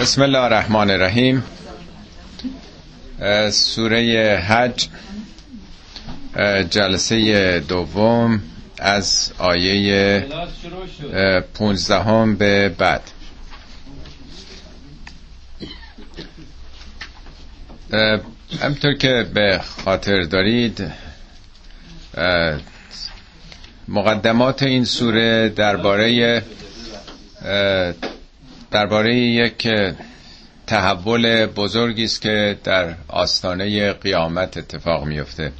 بسم الله الرحمن الرحیم. سوره حج جلسه دوم از آیه پونزدهم به بعد. همطور که به خاطر دارید مقدمات این سوره درباره درباره یک تحول بزرگی است که در آستانه قیامت اتفاق میفته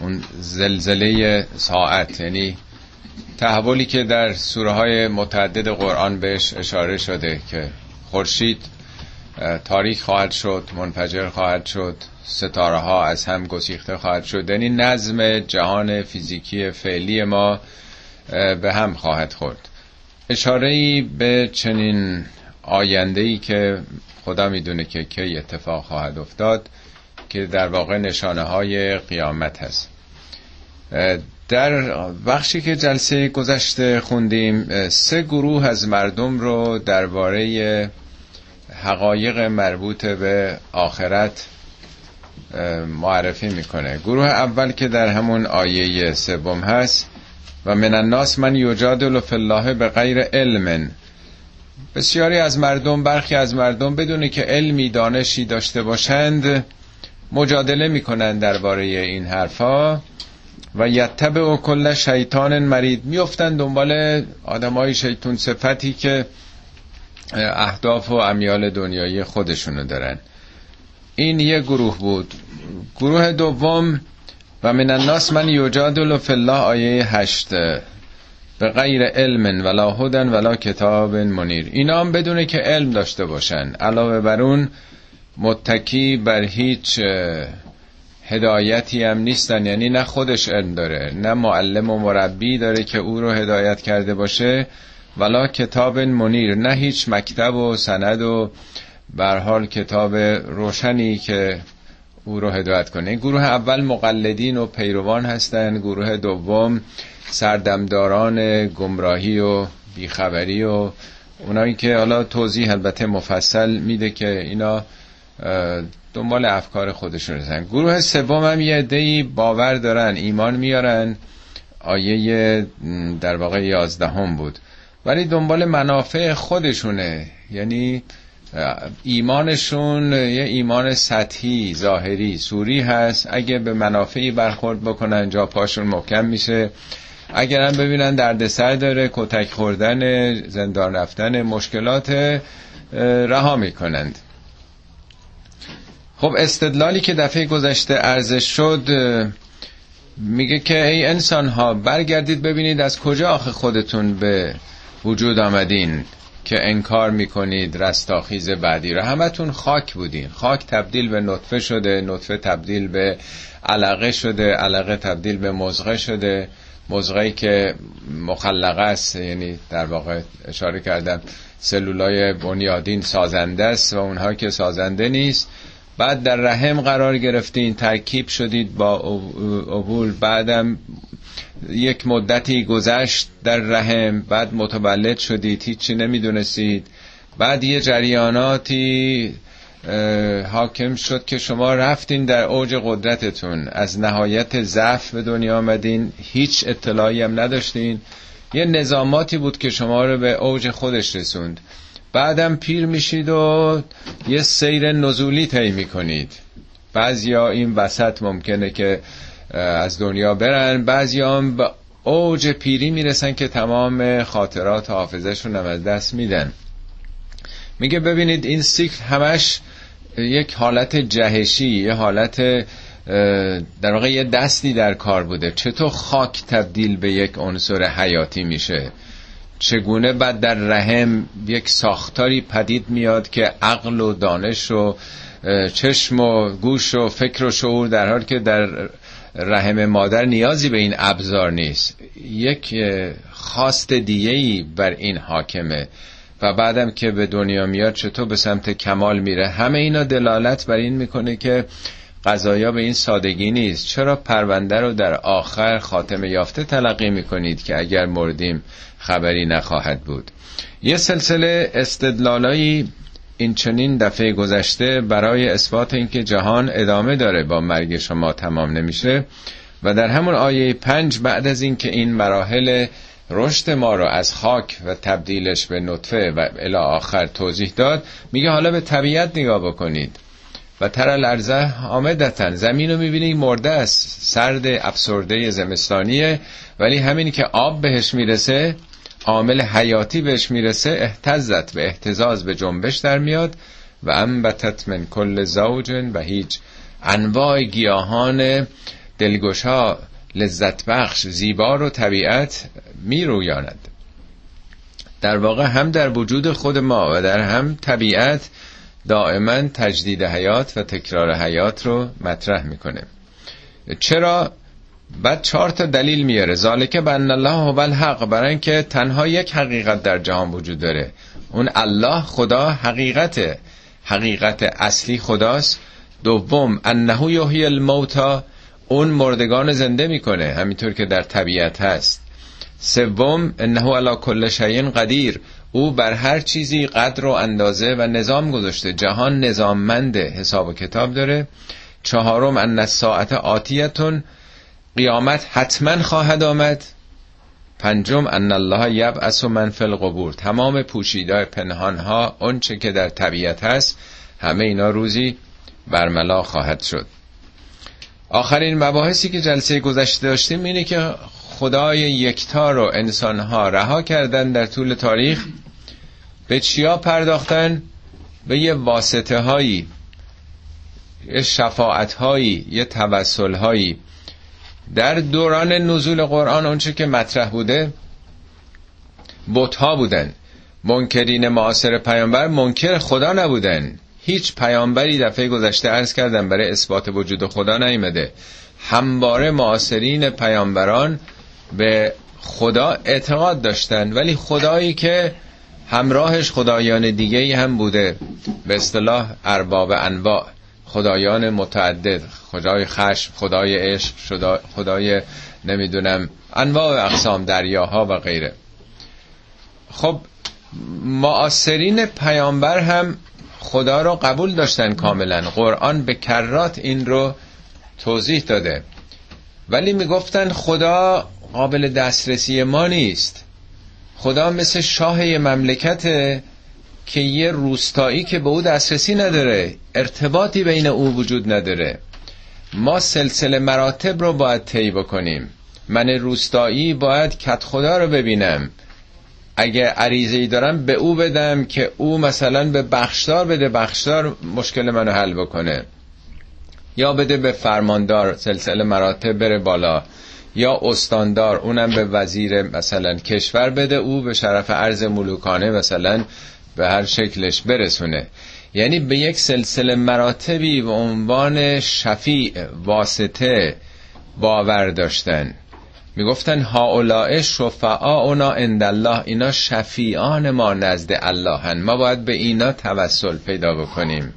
اون زلزله ساعت یعنی تحولی که در سوره های متعدد قرآن بهش اشاره شده که خورشید تاریک خواهد شد منفجر خواهد شد ستاره ها از هم گسیخته خواهد شد. یعنی نظم جهان فیزیکی فعلی ما به هم خواهد خورد. اشاره ای به چنین آینده ای که خدا می‌دونه که کی اتفاق خواهد افتاد که در واقع نشانه های قیامت هست. در بخشی که جلسه گذشته خوندیم سه گروه از مردم رو درباره حقایق مربوط به آخرت معرفی می‌کنه. گروه اول که در همون آیه سوم هست و من الناس من یجادل فی الله به غیر علم. بسیاری از مردم برخی از مردم بدونه که علمی دانشی داشته باشند مجادله می‌کنن درباره این حرفا و یتبع و کل شیطان مرید. میفتن دنبال آدمای شیطون صفتی که اهداف و امیال دنیایی خودشونو دارن. این یه گروه بود. گروه دوم و من الناس من یجادل فی الله آیه هشت به غیر علم ولا هدن ولا کتاب منیر. اینا هم بدونه که علم داشته باشن. علاوه بر اون متکی بر هیچ هدایتی هم نیستن. یعنی نه خودش علم داره نه معلم و مربی داره که او رو هدایت کرده باشه ولا کتاب منیر. نه هیچ مکتب و سند و حال کتاب روشنی که او رو هدایت کنه. گروه اول مقلدین و پیروان هستن. گروه دوم سردمداران گمراهی و بیخبری و اونایی که حالا توضیح البته مفصل میده که اینا دنبال افکار خودشون هستن. گروه سوم هم یه عده‌ای باور دارن ایمان میارن. آیه در واقع یازدهم بود. ولی دنبال منافع خودشونه. یعنی ایمانشون یه ایمان سطحی ظاهری سوری هست. اگه به منافعی برخورد بکنن جا پاشون محکم میشه. اگر هم ببینن دردسر داره کتک خوردن زندان رفتن مشکلات رها می‌کنند. خب استدلالی که دفعه گذشته ارزش شد میگه که ای انسان ها برگردید ببینید از کجا آخه خودتون به وجود آمدین. که انکار می‌کنید رستاخیز بعدی رو همتون خاک بودین. خاک تبدیل به نطفه شده نطفه تبدیل به علقه شده علقه تبدیل به مزغه شده. مزغهی که مخلقه است یعنی در واقع اشاره کردم سلولای بنیادین سازنده است و اونها که سازنده نیست. بعد در رحم قرار گرفتین ترکیب شدید با عبول بعدم یک مدتی گذشت در رحم بعد متولد شدید هیچی نمی‌دونستید. بعد یه جریاناتی حاکم شد که شما رفتین در اوج قدرتتون. از نهایت ضعف به دنیا آمدین هیچ اطلاعی هم نداشتین. یه نظاماتی بود که شما رو به اوج خودش رسوند. بعدم پیر میشید و یه سیر نزولی طی می‌کنید. بعضیا این وسط ممکنه که از دنیا برن. بعضی هم به اوج پیری می‌رسن که تمام خاطرات حافظشون هم از دست میدن. میگه ببینید این سیکل همش یک حالت جهشی یه حالت در واقع یه دستی در کار بوده. چطور خاک تبدیل به یک عنصر حیاتی میشه؟ چگونه بعد در رحم یک ساختاری پدید میاد که عقل و دانش و چشم و گوش و فکر و شعور در حال که در رحم مادر نیازی به این ابزار نیست. یک خواست دیگه بر این حاکمه. و بعدم که به دنیا میاد چطور به سمت کمال میره؟ همه اینا دلالت بر این می‌کنه که قضایا به این سادگی نیست. چرا پرونده رو در آخر خاتمه یافته تلقی می‌کنید که اگر مردیم خبری نخواهد بود؟ یه سلسله استدلالایی این چنین دفعه گذشته برای اثبات اینکه جهان ادامه داره با مرگ شما تمام نمیشه و در همون آیه پنج بعد از اینکه این مراحل رشد ما رو از خاک و تبدیلش به نطفه و الی آخر توضیح داد میگه حالا به طبیعت نگاه بکنید. و تر الارزه آمدتن زمین رو می‌بینید مرده است سرد افسرده زمستانیه ولی همین که آب بهش می‌رسه عامل حیاتی بهش می‌رسه احتزت به احتزاز به جنبش در میاد و انبتت من کل زوجن و هیچ انواع گیاهان دلگشا لذت بخش زیبا رو طبیعت میرویاند. در واقع هم در وجود خود ما و در هم طبیعت دائما تجدید حیات و تکرار حیات رو مطرح می‌کنه. چرا؟ بعد چهار تا دلیل میاره. ذالکه بن الله هو الحق برای اینکه تنها یک حقیقت در جهان وجود داره. اون الله خدا حقیقت حقیقت اصلی خداست. دوم انه یحیی الموتا اون مردگان زنده می‌کنه همینطور که در طبیعت هست. سوم انه علی کل شیء قدیر. او بر هر چیزی قدر و اندازه و نظام گذاشته. جهان نظاممنده حساب و کتاب داره. چهارم ان الساعت آتیتون. قیامت حتما خواهد آمد. پنجم ان الله یبعث من فی القبور. تمام پوشیده پنهان ها اونچه که در طبیعت هست همه اینا روزی برملا خواهد شد. آخرین مباحثی که جلسه گذشته داشتیم اینه که خدای یکتا رو انسان ها رها کردن در طول تاریخ به چیا پرداختن؟ به یه واسطه هایی یه شفاعت هایی یه توسل هایی در دوران نزول قرآن اونچه که مطرح بوده ها بودن. منکرین معاصر پیامبر منکر خدا نبودن. هیچ پیامبری دفعه گذشته عرض کردن برای اثبات وجود خدا نیمده همواره معاصرین پیامبران به خدا اعتقاد داشتن. ولی خدایی که همراهش خدایان دیگه هم بوده. به اصطلاح ارباب انواع. خدایان متعدد خدای خشم خدای عشق خدای نمی‌دونم انواع اقسام دریاها و غیره. خب معاصرین پیامبر هم خدا رو قبول داشتن کاملا. قرآن به کرات این رو توضیح داده. ولی می‌گفتن خدا قابل دسترسی ما نیست. خدا مثل شاه مملکته که یه روستایی که به او دسترسی نداره ارتباطی بین او وجود نداره. ما سلسله مراتب رو باید طی بکنیم. من روستایی باید کت خدا رو ببینم. اگه عریضه ای دارم به او بدم که او مثلا به بخشدار بده بخشدار مشکل منو حل بکنه. یا بده به فرماندار سلسله مراتب بره بالا. یا استاندار اونم به وزیر مثلا کشور بده او به شرف عرض ملوکانه مثلا به هر شکلش برسونه. یعنی به یک سلسله مراتبی به عنوان شفیع واسطه باور داشتن. می‌گفتن هاولاء اونا عند الله اینا شفیعان ما نزد اللهن. ما باید به اینا توسل پیدا بکنیم.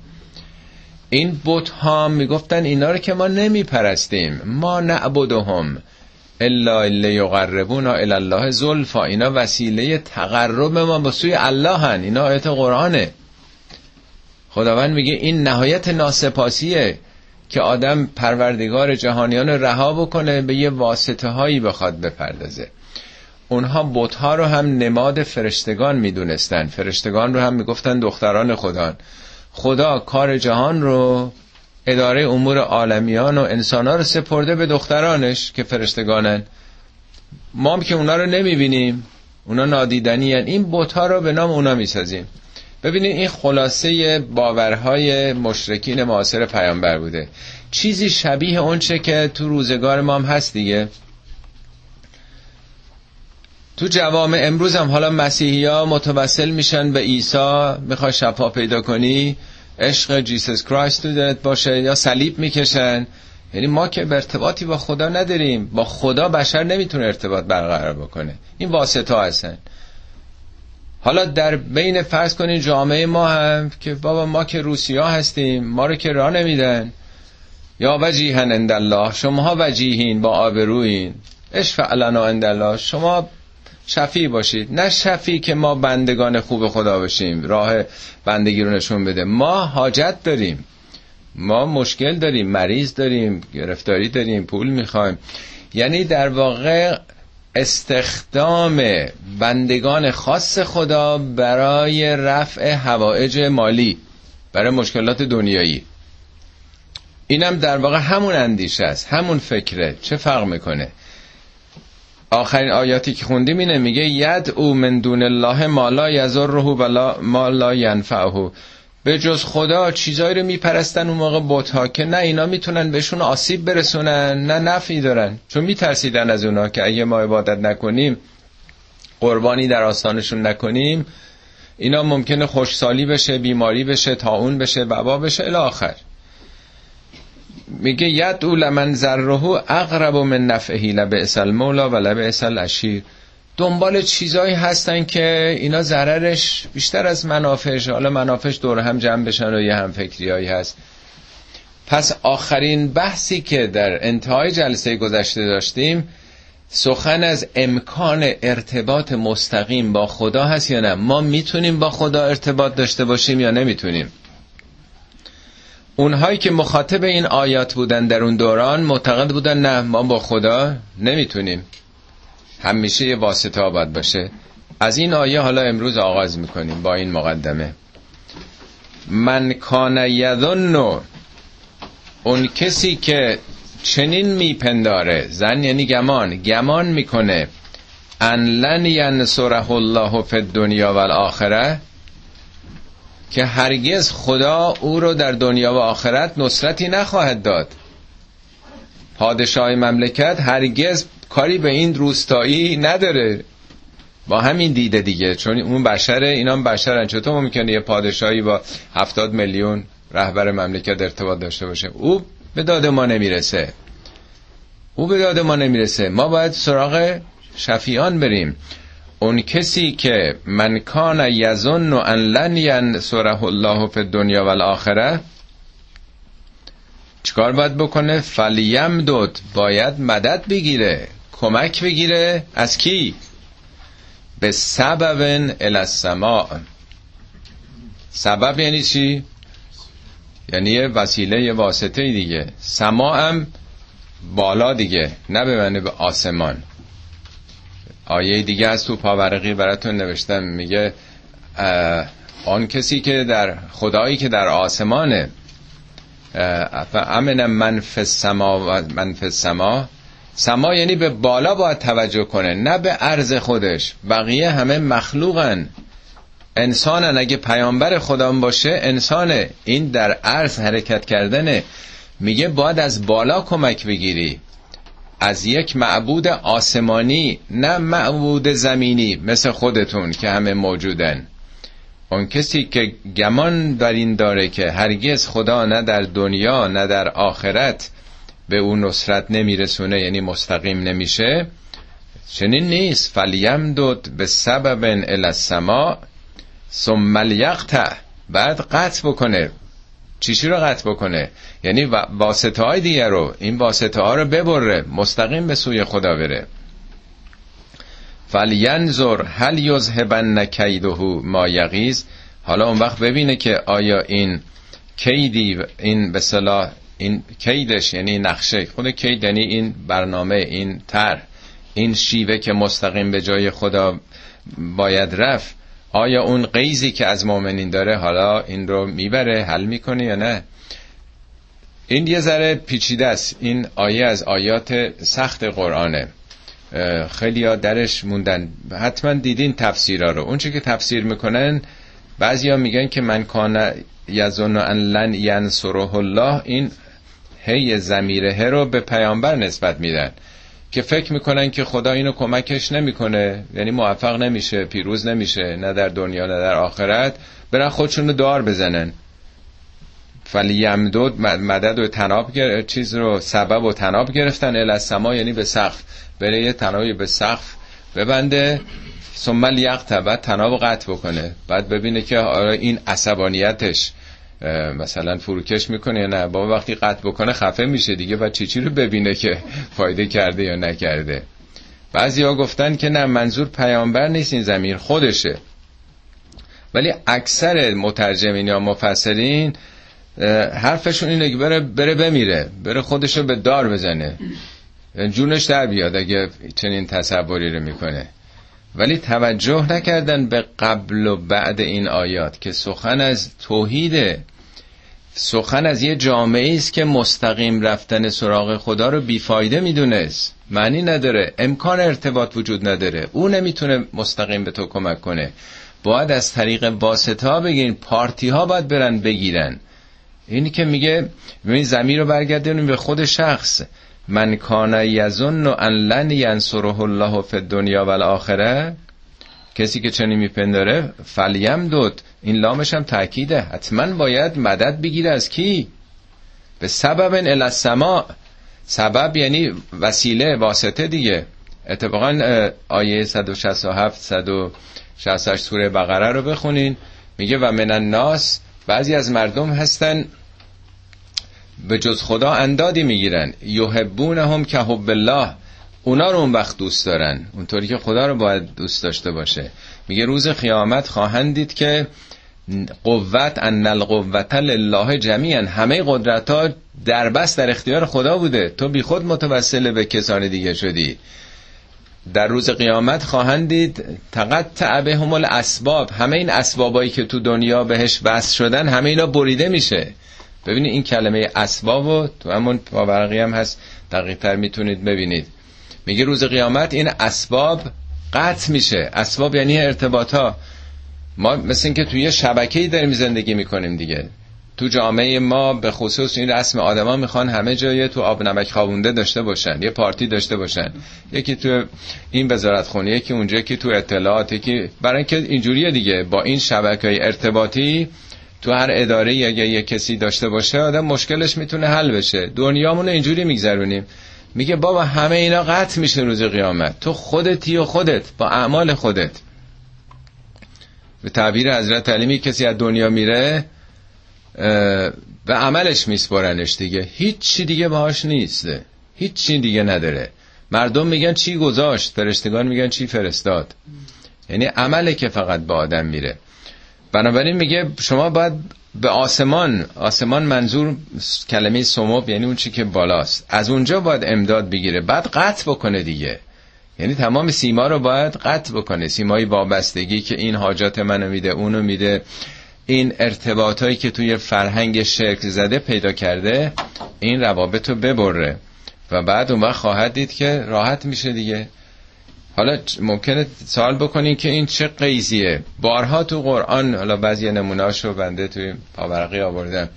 این بت ها می‌گفتن اینا رو که ما نمی پرستیم ما نعبدهم. الا الا یقربونا الی الله زلفا. اینا وسیله تقرب ما به سوی الله هن. اینا آیت قرآنه. خداوند میگه این نهایت ناسپاسیه که آدم پروردگار جهانیان رها بکنه به یه واسطه هایی بخواد بپردازه. اونها بتها رو هم نماد فرشتگان می‌دونستن. فرشتگان رو هم می‌گفتن دختران خدا خدا کار جهان رو اداره امور عالمیان و انسان رو سپرده به دخترانش که فرشتگانن. ما هم که اونا رو نمی‌بینیم اونا نادیدنی هن. این بوتا رو به نام اونا می‌سازیم. ببینید این خلاصه باورهای مشرکین معاصر پیامبر بوده. چیزی شبیه اونچه که تو روزگار ما هم هست دیگه. تو جوام امروز هم حالا مسیحی ها متوسل میشن به عیسی می‌خوای شفا پیدا کنی عشق جیسس کرایست تو دلت باشه یا صلیب می‌کشن. یعنی ما که ارتباطی با خدا نداریم. با خدا بشر نمی‌تونه ارتباط برقرار بکنه. این واسطه هستن. حالا در بین فرض کنین جامعه ما هم که بابا ما که روسیا هستیم ما رو که راه نمیدن. یا وجیهن اندالله شما وجیهین با آبروین اش فعلنا اندالله شما شفیع باشید. نه شفیع که ما بندگان خوب خدا باشیم راه بندگی رو نشون بده. ما حاجت داریم. ما مشکل داریم مریض داریم گرفتاری داریم پول می‌خوایم. یعنی در واقع استخدام بندگان خاص خدا برای رفع هوایج مالی برای مشکلات دنیایی. اینم در واقع همون اندیشه است همون فکره. چه فرق می‌کنه؟ آخرین آیاتی که خوندیم اینه میگه ید او من دون الله ما لا یضره و ما لا ینفعه به جز خدا چیزایی رو میپرستن اون موقع بوتا که نه اینا می‌تونن بهشون آسیب برسونن نه نفعی دارن. چون میترسیدن از اونا که اگه ما عبادت نکنیم قربانی در آستانشون نکنیم اینا ممکنه خوشسالی بشه بیماری بشه تاون بشه وبا بشه الی آخر. میگه ید او لمن ذره اقرب من نفعه لبئس المولا و لبئس الاشیر. دنبال چیزایی هستن که اینا ضررش بیشتر از منافعش حالا منافعش دور هم جمع بشن و یه هم فکریایی هست. پس آخرین بحثی که در انتهای جلسه گذشته داشتیم سخن از امکان ارتباط مستقیم با خدا هست یا نه؟ ما می‌تونیم با خدا ارتباط داشته باشیم یا نمی‌تونیم؟ اونهایی که مخاطب این آیات بودن در اون دوران معتقد بودن نه ما با خدا نمی‌تونیم. همیشه یه واسطه آباد باشه. از این آیه حالا امروز آغاز می‌کنیم با این مقدمه. من کان یظن اون کسی که چنین میپنداره زن یعنی گمان گمان می‌کنه ان لن ینصره الله فی الدنیا و که هرگز خدا او رو در دنیا و آخرت نصرتی نخواهد داد. پادشاه مملکت هرگز کاری به این روستایی نداره. با همین دیده دیگه چون اون بشره اینا هم بشرن. چطور ممکنه یه پادشاهی با هفتاد میلیون رهبر مملکت ارتباط داشته باشه؟ او به داد ما نمی‌رسه. او به داد ما نمی‌رسه. ما باید سراغ شفیان بریم. اون کسی که من کان یظن ان لن ینصره الله فی الدنیا و الاخره چیکار باید بکنه؟ فلیم دوت باید مدد بگیره. کمک بگیره. از کی؟ به سبب الاسما سبب یعنی چی؟ یعنی یه وسیله یه واسطه دیگه. سما هم بالا دیگه نه به به آسمان. آیه دیگه از تو پاورقی براتون نوشتم. میگه آن کسی که در خدایی که در آسمانه امن من سما من سما سما یعنی به بالا باید توجه کنه نه به عرض خودش. بقیه همه مخلوقن. انسانن. اگه پیامبر خدا باشه انسانه. این در عرض حرکت کردنه. میگه باید از بالا کمک بگیری. از یک معبود آسمانی نه معبود زمینی مثل خودتون که همه موجودن. اون کسی که گمان در این داره که هرگز خدا نه در دنیا نه در آخرت به اون نصرت نمیرسونه یعنی مستقیم نمیشه چنین نیست. فلیم دود به سبب الاسما ثم الیقطع بعد قطع بکنه. چیشی رو قطع بکنه. یعنی واسطه های دیگه رو این واسطه ها رو ببره مستقیم به سوی خدا بره. فلینظر هل یذهبن کیده ما یغیز حالا اون وقت ببینه که آیا این کیدی این به صلاح این کیدش یعنی نقشه. خود کید یعنی این برنامه این تر این شیوه که مستقیم به جای خدا باید رفت. آیا اون قیزی که از مؤمنین داره حالا این رو می‌بره حل می‌کنه یا نه؟ این یه ذره پیچیده است. این آیه از آیات سخت قرآنه. خیلی ها درش موندن. حتما دیدین تفسیرها رو. اونچه که تفسیر می‌کنن بعضیا میگن که من کان یزن ان لن ینصره الله این هی زمیره رو به پیامبر نسبت میدن. که فکر می‌کنن که خدا اینو کمکش نمی‌کنه. یعنی موفق نمیشه پیروز نمیشه نه در دنیا نه در آخرت. برن خودشون رو دار بزنن. فلیمدود مدد و تناب چیز رو سبب و تناب گرفتن. الاسما یعنی به سقف. بره یه تنابی به سقف ببنده. ثم لیقت بعد تناب قطع بکنه. بعد ببینه که آره این عصبانیتش. مثلا فروکش می‌کنه یا نه؟ بابا وقتی قطع بکنه خفه میشه دیگه و چی چی رو ببینه که فایده کرده یا نکرده. بعضی ها گفتن که نه منظور پیامبر نیست این زمیر خودشه. ولی اکثر مترجمین یا مفسرین حرفشون اینه که بره, بره بمیره بره خودشو به دار بزنه. جونش در بیاد اگه چنین تصوری رو می‌کنه. ولی توجه نکردن به قبل و بعد این آیات که سخن از توحیده سخن از یه جامعه است که مستقیم رفتن سراغ خدا رو بیفایده می‌دونست. معنی نداره. امکان ارتباط وجود نداره. او نمی‌تونه مستقیم به تو کمک کنه. باید از طریق واسطه ها بگیرین پارتی ها باید برن بگیرن. اینی که میگه ببین زمین رو برگردونیم به خود شخص. من کان یظن ان لن ینصره الله فی الدنیا و الاخره. کسی که چنین میپنداره فلیم دود. این لامش هم تاکیده حتما باید مدد بگیره از کی؟ به سبب الاسما سبب یعنی وسیله واسطه دیگه. اتفاقا آیه 167 168 سوره بقره رو بخونین. میگه و من الناس بعضی از مردم هستن به جز خدا اندادی می‌گیرن. یحبون هم که حب الله. اونا رو اون وقت دوست دارن. اونطوری که خدا رو باید دوست داشته باشه. میگه روز قیامت خواهند دید که قوت ان القوت لله جمیعا همه قدرت ها در بس در اختیار خدا بوده. تو بی خود متوسل به کسان دیگه شدی. در روز قیامت خواهند دید تقطع بهم الاسباب. همه این اسبابایی که تو دنیا بهش بس شدن همه اینا بریده میشه. ببینید این کلمه اسباب و تو همون پاورقی هم هست. دقیق تر می‌تونید ببینید. میگه روز قیامت این اسباب قطع میشه. اسباب یعنی ارتباط ها ما مثل اینکه توی شبکه‌ای داریم زندگی می‌کنیم دیگه. تو جامعه ما به خصوص این رسم آدما می‌خوان همه جای تو آب نمک خوابونده داشته باشن یه پارتی داشته باشن. یکی تو این وزارت خونه یکی اونجا یکی تو اطلاعات یکی برای اینکه اینجوریه دیگه. با این شبکه ارتباطی تو هر اداره اگه یه کسی داشته باشه آدم مشکلش می‌تونه حل بشه. دنیامون اینجوری میگذرونیم. میگه بابا همه اینا قطع میشه روز قیامت. تو خودتی و خودت با اعمال خودت. به تعبیر حضرت علیمی کسی از دنیا میره به عملش میسپرنش دیگه. هیچ چی دیگه باهاش نیست. هیچ چی دیگه نداره. مردم میگن چی گذاشت؟ فرشتگان میگن چی فرستاد. یعنی عمله که فقط به آدم میره. بنابراین میگه شما باید به آسمان آسمان منظور کلمه سموب یعنی اون چی که بالاست. از اونجا باید امداد بگیره. بعد قطع بکنه دیگه. یعنی تمام سیما رو باید قطع بکنه. سیمای وابستگی که این حاجات منو میده اونو میده. این ارتباطایی که توی فرهنگ شکل زده پیدا کرده این روابط رو ببره. و بعد اون وقت خواهد دید که راحت میشه دیگه. حالا ممکنه سوال بکنین که این چه قیزیه. بارها تو قرآن حالا بعضی نمونهاشو بنده توی پاورقی آوردم.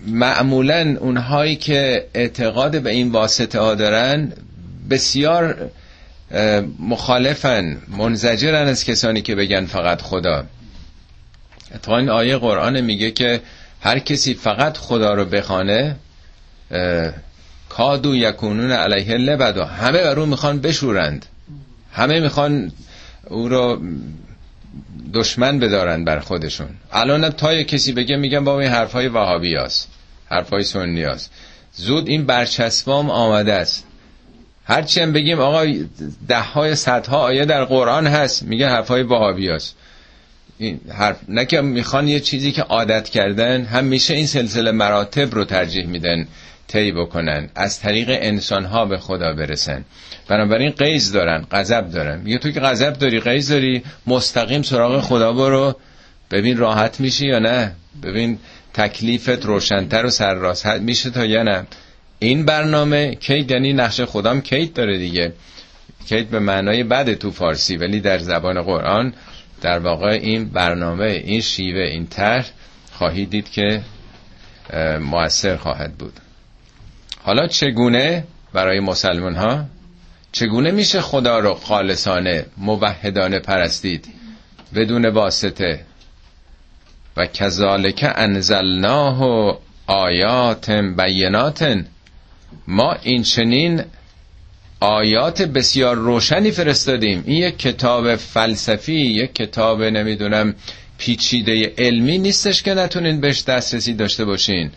معمولا اونهایی که اعتقاد به این واسطه ها دارن بسیار مخالفن منزجرن از کسانی که بگن فقط خدا. اتفاقا این آیه قرآن میگه که هر کسی فقط خدا رو بخانه کادو یکونون علیه لبدا همه بر اون می‌خوان بشورند. همه می‌خوان او رو دشمن بدارن بر خودشون. الان تا کسی بگه میگن با این حرفای وهابی هست حرفای سنی هست زود این برچسبام آمده است. هرچی هم بگیم آقا ده های صدها آیه در قرآن هست. میگه حرفای وهابی هست این حرف نه که می‌خوان یه چیزی که عادت کردن هم میشه این سلسله مراتب رو ترجیح میدن. طی بکنن از طریق انسان ها به خدا برسن. بنابراین قیز دارن غضب دارن. میگه تو که غضب داری قیز داری مستقیم سراغ خدا برو. ببین راحت میشی یا نه؟ ببین تکلیفت روشنتر و سرراست میشه تا یا نه؟ این برنامه کیت یعنی نقش خدام کیت داره دیگه. کیت به معنای بده تو فارسی ولی در زبان قرآن در واقع این برنامه این شیوه این طرح خواهید دید که موثر خواهد بود. حالا چگونه برای مسلمان ها چگونه میشه خدا رو خالصانه موحدانه پرستید بدون واسطه؟ و کذالک انزلناه و آیات بینات ما این چنین آیات بسیار روشنی فرستادیم. این یک کتاب فلسفی یک کتاب نمی‌دونم پیچیده علمی نیستش که نتونین بهش دسترسی داشته باشین.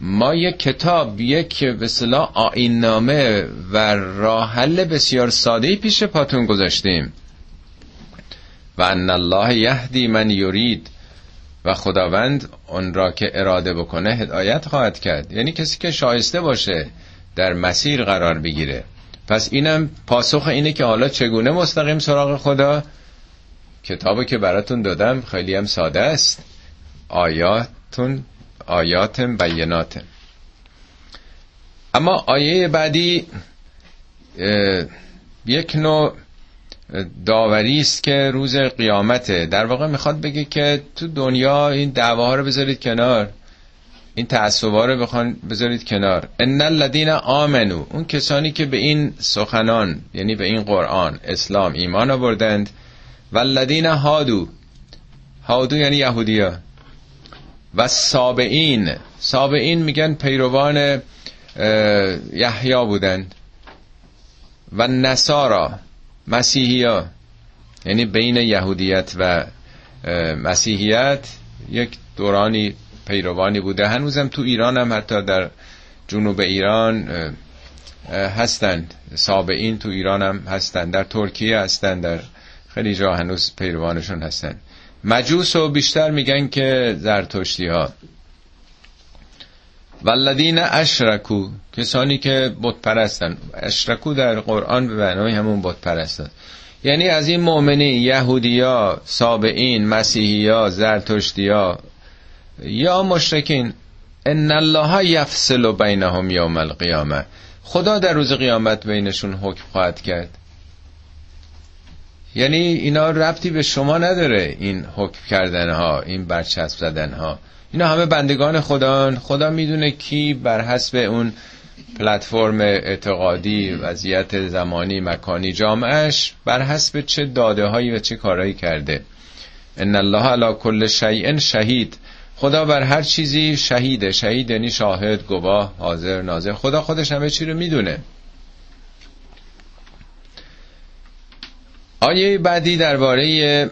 ما یک کتاب یک به اصطلاح آیین نامه و راه حل بسیار ساده پیش پاتون گذاشتیم. و ان الله یهدی من یرید. و خداوند اون را که اراده بکنه هدایت خواهد کرد. یعنی کسی که شایسته باشه در مسیر قرار بگیره. پس اینم پاسخ اینه که حالا چگونه مستقیم سراغ خدا؟ کتابی که براتون دادم خیلی هم ساده است. آیاتون آیات بینات اما آیه بعدی یک نوع داوری است که روز قیامته. در واقع می‌خواد بگه که تو دنیا این دعواها رو بذارید کنار. این تعصبا رو بخوان بذارید کنار. ان الذين آمنو اون کسانی که به این سخنان یعنی به این قرآن اسلام ایمان آوردند. و الذين هادو. هادو یعنی یهودیا و سابعین سابعین میگن پیروان یحیی بودند و نصارا مسیحیا یعنی بین یهودیت و مسیحیت یک دورانی پیروانی بوده. هنوزم تو ایران هم حتی در جنوب ایران هستند. سابعین تو ایران هم هستند. در ترکیه هستند. در خیلی جا هنوز پیروانشون هستند. مجوس و بیشتر میگن که زرتشتی ها والذین اشرکو کسانی که بت پرستن اشرکو در قرآن به معنای همون بت پرستن یعنی از این مؤمنین یهودیا سابعین مسیحیا زرتشتیا یا مشرکین. ان الله یفصل بینهم یوم القیامه. خدا در روز قیامت بینشون حکم خواهد کرد. یعنی اینا ربطی به شما نداره این حکم کردن ها این برچسب زدن ها اینا همه بندگان خدا خدا می‌دونه کی بر حسب اون پلتفرم اعتقادی وضعیت زمانی مکانی جامعش بر حسب چه داده هایی و چه کارهایی کرده. ان الله علی کل شیء شهید. خدا بر هر چیزی شهیده. شهید یعنی شاهد گواه حاضر ناظر. خدا خودش همه چی رو می‌دونه. آیه بعدی درباره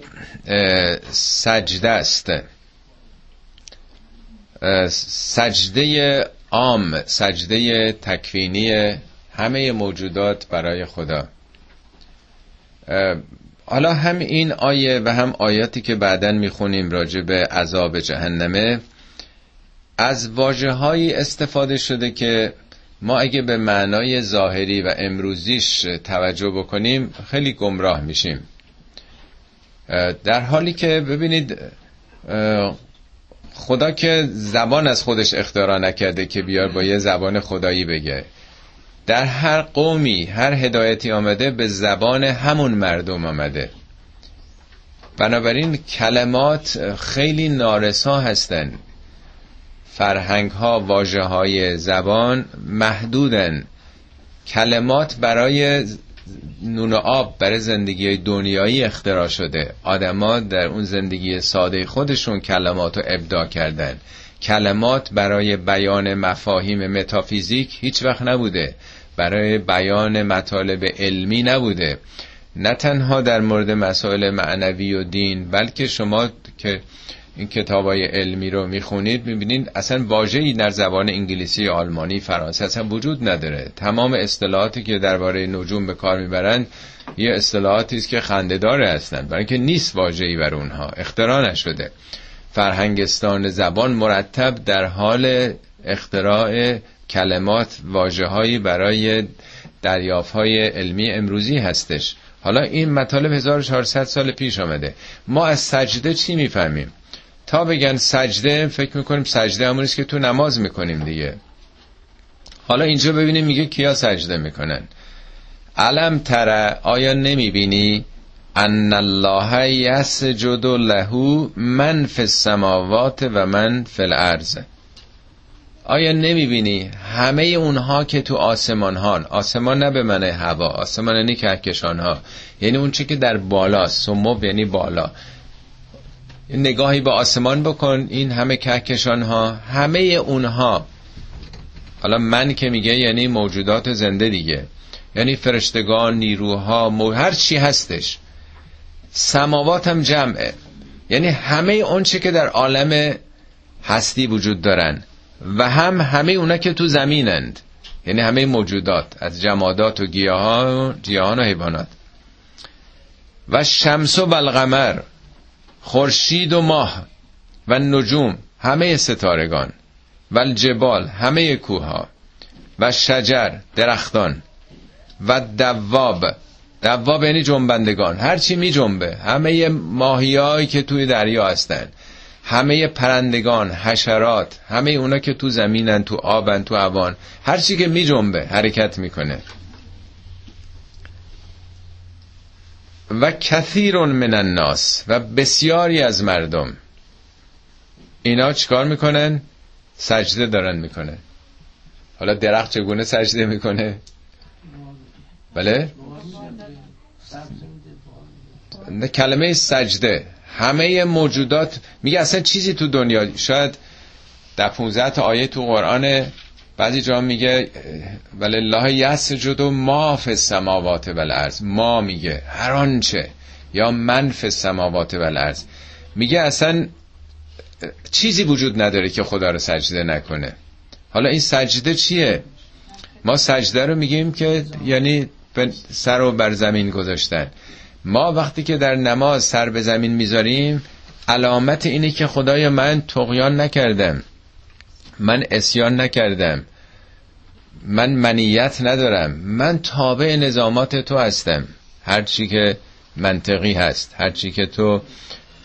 سجده است. سجده عام سجده تکوینی همه موجودات برای خدا. حالا هم این آیه و هم آیاتی که بعدا می‌خونیم راجع به عذاب جهنمه از واجه استفاده شده که ما اگه به معنای ظاهری و امروزیش توجه بکنیم خیلی گمراه میشیم. در حالی که ببینید خدا که زبان از خودش اختراع نکرده که بیار با یه زبان خدایی بگه. در هر قومی هر هدایتی آمده به زبان همون مردم آمده. بنابراین کلمات خیلی نارسا هستند فرهنگ ها واجه های زبان محدودن. کلمات برای نون و آب برای زندگی دنیایی اختراع شده. آدما در اون زندگی ساده خودشون کلمات رو ابداع کردن. کلمات برای بیان مفاهیم متافیزیک هیچ وقت نبوده. برای بیان مطالب علمی نبوده. نه تنها در مورد مسائل معنوی و دین بلکه شما که این کتاب های علمی رو می‌خونید می‌بینید اصلا واژه‌ای در زبان انگلیسی آلمانی فرانسه اصلا وجود نداره. تمام اصطلاحاتی که درباره نجوم به کار می‌برند یه اصطلاحاتی است که خندهدار هستند برای اینکه نیست واژه‌ای بر اونها. اختراع نشده. فرهنگستان زبان مرتب در حال اختراع کلمات واژه‌هایی برای های علمی امروزی هستش. حالا این مطالب 1400 سال پیش آمده. ما از سجده چی می‌فهمیم؟ تا بگن سجده فکر می‌کنیم سجده همونیست که تو نماز می‌کنیم دیگه. حالا اینجا ببینیم میگه کیا سجده می‌کنن. علم تره آیا نمی‌بینی؟ ان الله یسجد له من فی السماوات و من فی الارض. آیا نمی‌بینی همه اونها که تو آسمان ها آسمان نه به من هوا آسمان یعنی کهکشان ها یعنی اون چی که در بالا سمو یعنی بالا. نگاهی به آسمان بکن. این همه کهکشان ها همه اونها. حالا من که میگه یعنی موجودات زنده دیگه. یعنی فرشتگان نیروها مو... هر چی هستش. سماوات هم جمعه. یعنی همه اون چی که در عالم هستی وجود دارن. و هم همه اونا که تو زمینند. یعنی همه موجودات از جمادات و گیاهان و حیوانات. و شمس و القمر خورشید و ماه و نجوم همه ستارگان و الجبال همه کوها و شجر درختان و دواب. دواب یعنی جنبندگان. هرچی می جنبه همه ماهیایی که توی دریا هستن. همه پرندگان حشرات همه اونا که تو زمینن تو آبن تو هوان هرچی که می جنبه حرکت می‌کنه. و کثیر من الناس و بسیاری از مردم. اینا چیکار می‌کنن؟ سجده دارن می‌کنه حالا درخت چگونه سجده می‌کنه؟ بله؟ کلمه سجده. همه موجودات میگه اصلا چیزی تو دنیا شاید در 15 تا آیه تو قرآن بعضی جا میگه ولی الله یسجد و ما فی السماوات والارض. ما میگه هر آنچه یا من فی السماوات والارض. میگه اصلا چیزی وجود نداره که خدا رو سجده نکنه. حالا این سجده چیه؟ ما سجده رو میگیم که یعنی سر رو بر زمین گذاشتن. ما وقتی که در نماز سر به زمین می‌ذاریم علامت اینه که خدایا من تقیان نکردم. من اسیان نکردم. من منیت ندارم. من تابع نظامات تو هستم. هرچی که منطقی هست. هرچی که تو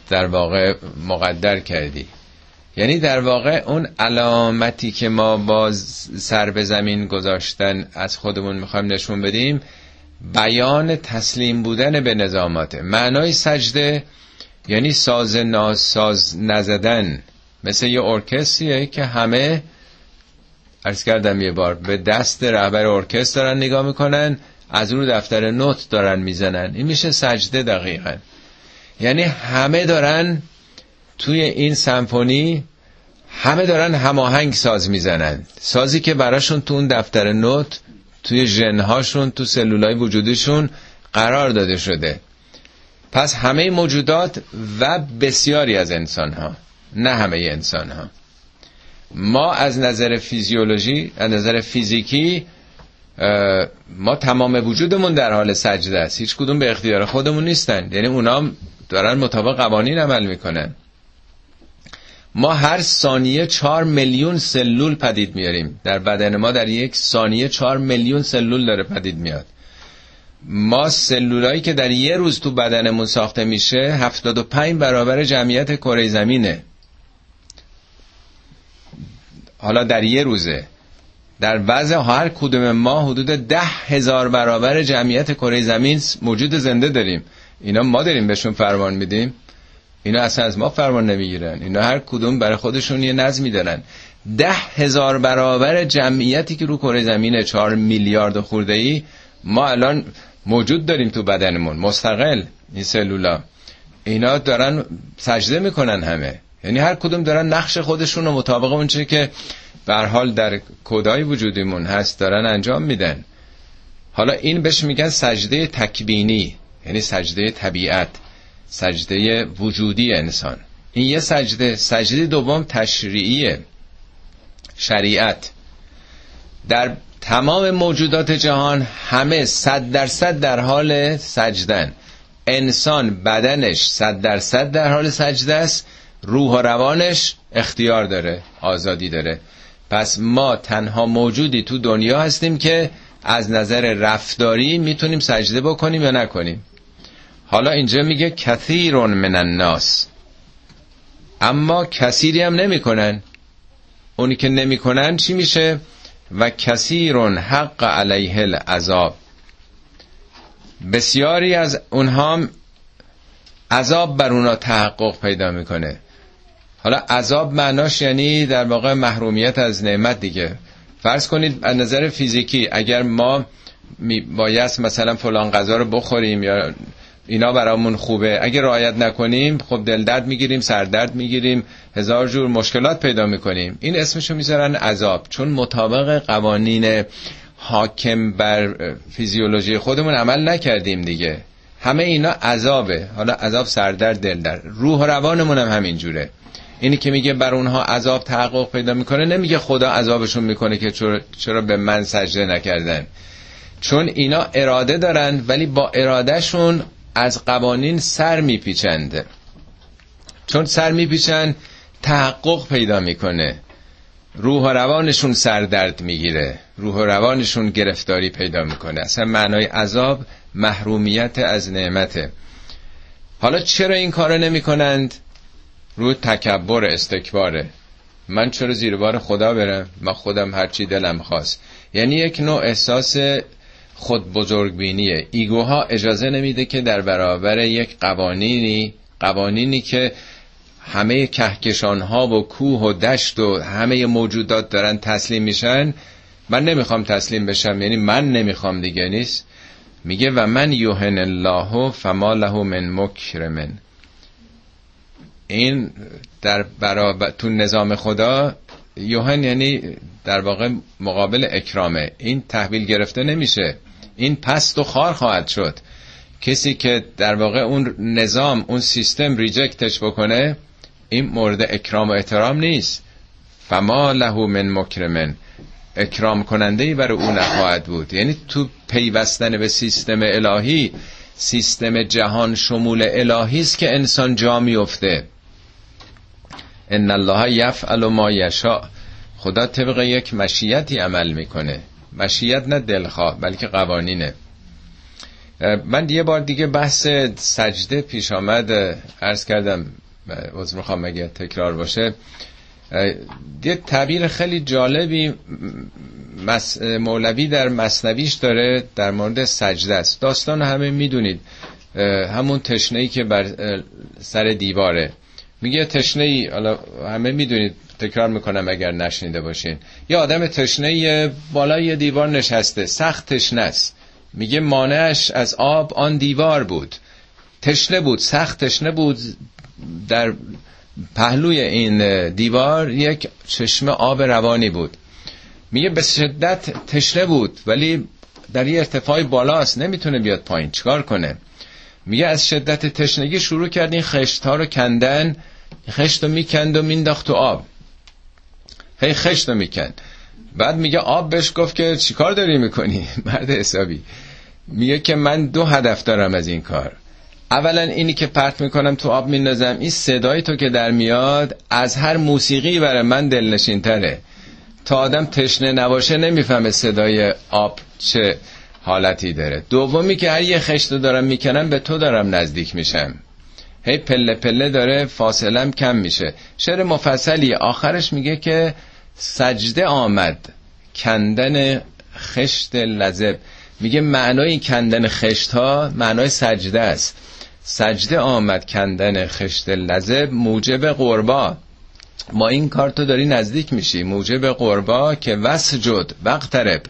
در واقع مقدر کردی. یعنی در واقع اون علامتی که ما با سر به زمین گذاشتن از خودمون می‌خوایم نشون بدیم بیان تسلیم بودن به نظاماته معنای سجده یعنی ساز ناساز نزدن. مثل یه ارکستریه که همه ارز کردم یه بار به دست رهبر ارکستر دارن نگاه می‌کنن از رو دفتر نوت دارن می‌زنن. این میشه سجده دقیقا. یعنی همه دارن توی این سمفونی همه دارن هماهنگ ساز می‌زنن. سازی که براشون تو اون دفتر نوت توی ژنهاشون تو سلولای وجودشون قرار داده شده. پس همه موجودات و بسیاری از انسان ها نه همه انسان ها. ما از نظر فیزیولوژی از نظر فیزیکی ما تمام وجودمون در حال سجده است. هیچ کدوم به اختیار خودمون نیستن. یعنی اونا دارن مطابق قوانین عمل می‌کنن. ما هر ثانیه چهار میلیون سلول پدید میاریم. در بدن ما در یک ثانیه چهار میلیون سلول داره پدید میاد. ما سلولایی که در یه روز تو بدنمون ساخته میشه 75 برابر جمعیت کره زمینه. حالا در یه روزه. در وضع هر کدوم ما حدود ده هزار برابر جمعیت کره زمین موجود زنده داریم. اینا ما داریم بهشون فرمان میدیم. اینا اصلا از ما فرمان نمی‌گیرن. اینا هر کدوم برای خودشون یه نظمی دارن. ده هزار برابر جمعیتی که رو کره زمین چهار میلیارد خورده ای ما الان موجود داریم تو بدنمون. مستقل این سلولا. اینا دارن سجده می‌کنن همه. یعنی هر کدوم دارن نقش خودشون رو مطابق اونچه که بر حال در کودای وجودیمون هست دارن انجام میدن. حالا این بهش میگن سجده تکبینی یعنی سجده طبیعت سجده وجودی انسان. این یه سجده سجده دوم تشریعیه شریعت. در تمام موجودات جهان همه صد درصد در حال سجدن. انسان بدنش صد درصد در حال سجده است. روح و روانش اختیار داره آزادی داره. پس ما تنها موجودی تو دنیا هستیم که از نظر رفتاری می‌تونیم سجده بکنیم یا نکنیم. حالا اینجا میگه کثیر من الناس. اما کثیری هم نمی‌کنن. اونی که نمی‌کنن چی میشه؟ و کثیر حق علیه العذاب. بسیاری از اونها عذاب بر اونا تحقق پیدا می‌کنه. حالا عذاب معناش یعنی در واقع محرومیت از نعمت دیگه. فرض کنید از نظر فیزیکی اگر ما باید مثلا فلان غذا رو بخوریم یا اینا برامون خوبه اگه رعایت نکنیم خب دلدرد می‌گیریم سردرد می‌گیریم هزار جور مشکلات پیدا می‌کنیم. این اسمشو می‌ذارن عذاب. چون مطابق قوانین حاکم بر فیزیولوژی خودمون عمل نکردیم دیگه. همه اینا عذابه. حالا عذاب سردرد دلدرد روح و روانمون هم همینجوره. اینی که میگه بر اونها عذاب تحقق پیدا می‌کنه نمیگه خدا عذابشون می‌کنه که چرا به من سجده نکردن. چون اینا اراده دارن ولی با ارادهشون از قوانین سر میپیچند. چون سر میپیچن تحقق پیدا می‌کنه. روح و روانشون سردرد می‌گیره. روح و روانشون گرفتاری پیدا می‌کنه. اصلا معنای عذاب محرومیت از نعمته. حالا چرا این کارو نمی‌کنند؟ رو تکبر استکباره. من چرا زیر بار خدا برم؟ من خودم هرچی دلم خواست. یعنی یک نوع احساس خود بزرگبینیه. ایگوها اجازه نمیده که در برابر یک قوانینی قوانینی که همه کهکشان ها و کوه و دشت و همه موجودات دارن تسلیم میشن من نمی‌خوام تسلیم بشم. یعنی من نمی‌خوام دیگه نیست؟ میگه و من یوهن الله فما له من مکرمن. این در برابر تو نظام خدا یوهن یعنی در واقع مقابل اکرامه. این تحویل گرفته نمیشه. این پست و خار خواهد شد. کسی که در واقع اون نظام اون سیستم ریجکتش بکنه این مورد اکرام و احترام نیست. فما له من مکرمن. اکرام کننده ای برای او نخواهد بود. یعنی تو پیوستن به سیستم الهی سیستم جهان شمول الهی است که انسان جا میفته ان الله یفعل ما یشاء. خدا طبق یک مشیتی عمل می‌کنه. مشیت نه دلخواه بلکه قوانینه. من یه بار دیگه بحث سجده پیش آمد. عرض کردم عذر می‌خوام اگه تکرار باشه. یه تعبیر خیلی جالبی مولوی در مصنویش داره در مورد سجده است. داستان همه می‌دونید. همون تشنه ای که بر سر دیواره. میگه تشنه ای همه می‌دونید تکرار می‌کنم اگر نشنیده باشین. یه آدم تشنه بالای دیوار نشسته سخت تشنه است. میگه مانعش از آب آن دیوار بود. تشنه بود سخت تشنه بود. در پهلوی این دیوار یک چشمه آب روانی بود. میگه به شدت تشنه بود ولی در یه ارتفاع بالاست نمی‌تونه بیاد پایین. چیکار کنه؟ میگه از شدت تشنگی شروع کرد این خشت ها رو کندن. خشت رو می‌کند و مینداخت تو آب. هی خشت رو می‌کند. بعد میگه آب بهش گفت که چیکار داری می‌کنی؟ مرد حسابی. میگه که من دو هدف دارم از این کار. اولا اینی که پرت می‌کنم تو آب میندازم. این صدای تو که در میاد از هر موسیقی برای من دلنشین تره تا آدم تشنه نباشه نمی‌فهمه صدای آب چه حالتی داره. دومی که هر یه خشت دارم می‌کنم به تو دارم نزدیک میشم. هی پله پله داره فاصلم کم میشه. شعر مفصلی آخرش میگه که سجده آمد کندن خشت لذب. میگه معنای کندن خشت ها معنای سجده است. سجده آمد کندن خشت لذب موجب قربا. ما این کار تو داری نزدیک میشی. موجب قربا که وسجد وقترب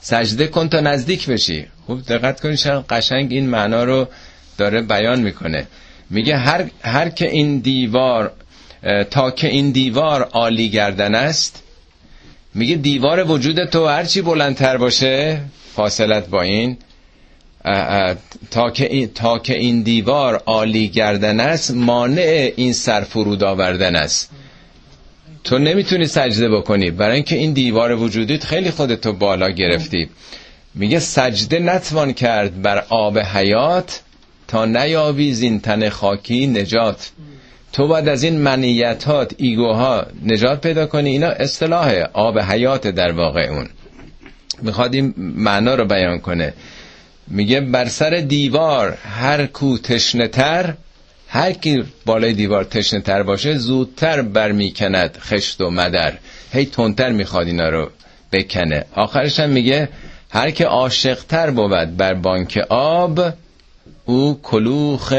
سجده کن تا نزدیک بشی. خوب دقت کنید قشنگ این معنا رو داره بیان می‌کنه. میگه هر, هر که این دیوار تا که این دیوار عالی گردن است میگه دیوار وجود تو هرچی بلندتر باشه فاصلت با این تا که این, تا که این دیوار عالی گردن است مانع این سر فرود آوردن است. تو نمی‌تونی سجده بکنی. برای اینکه این دیوار وجودیت خیلی خودتو بالا گرفتی. میگه سجده نتوان کرد بر آب حیات تا نیابی زین تن خاکی نجات. تو باید از این منیتات ایگوها نجات پیدا کنی. اینا اصطلاح آب حیات در واقع اون. می‌خواد این معنا رو بیان کنه. میگه بر سر دیوار هر کو تشنتر هر کی بالای دیوار تشنه تر باشه زودتر برمیکند خشت و مدر. هی تندتر می‌خواد اینا رو بکنه. آخرش هم میگه هر که عاشقتر بود بر بانک آب او کلوخ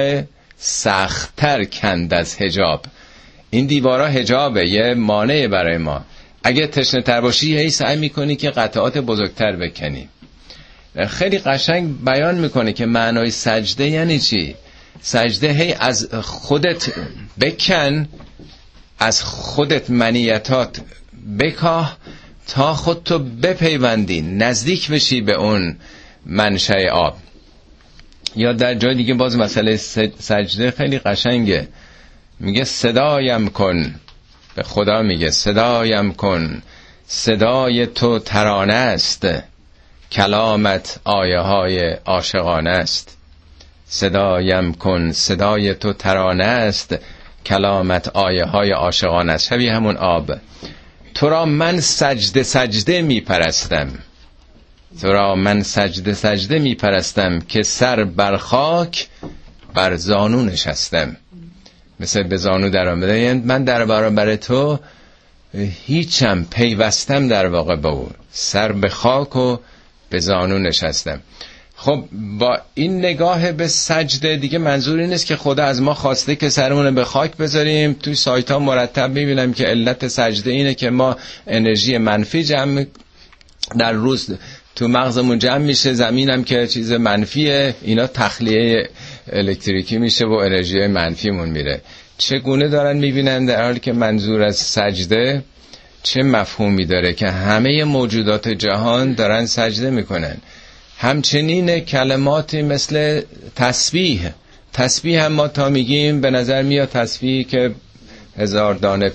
سختتر کند از هجاب این دیوارا هجابه یه مانعه برای ما. اگه تشنه تر باشی هی سعی می‌کنی که قطعات بزرگتر بکنی. خیلی قشنگ بیان می‌کنه که معنای سجده یعنی چی؟ سجده هی از خودت بکن از خودت منیتات بکاه تا خودتو بپیوندی نزدیک بشی به اون منشه آب. یا در جای دیگه باز مسئله سجده خیلی قشنگه. میگه صدایم کن. به خدا میگه صدایم کن. صدای تو ترانه است. کلامت آیه های عاشقانه است. صدایم کن. صدای تو ترانه است. کلامت آیه های عاشقانه است. شبیه همون آب. تو را من سجده سجده می پرستم تو را من سجده سجده می پرستم که سر بر خاک بر زانو نشستم. مثل به زانو در آمده. یعنی من در برابر تو هیچم پیوستم در واقع با او. سر به خاک و به زانو نشستم. خب با این نگاه به سجده دیگه منظور این نیست که خدا از ما خواسته که سرمون به خاک بذاریم. توی سایت ها مرتب می‌بینم که علت سجده اینه که ما انرژی منفی جمع در روز تو مغزمون جمع میشه زمینم که چیز منفیه. اینا تخلیه الکتریکی میشه و انرژی منفیمون میره. چگونه دارن می‌بینن در حالی که منظور از سجده چه مفهومی داره که همه موجودات جهان دارن سجده می‌کنن؟ همچنین کلماتی مثل تسبیح. تسبیح هم ما تا میگیم به نظر میاد تسبیحی که هزار دانه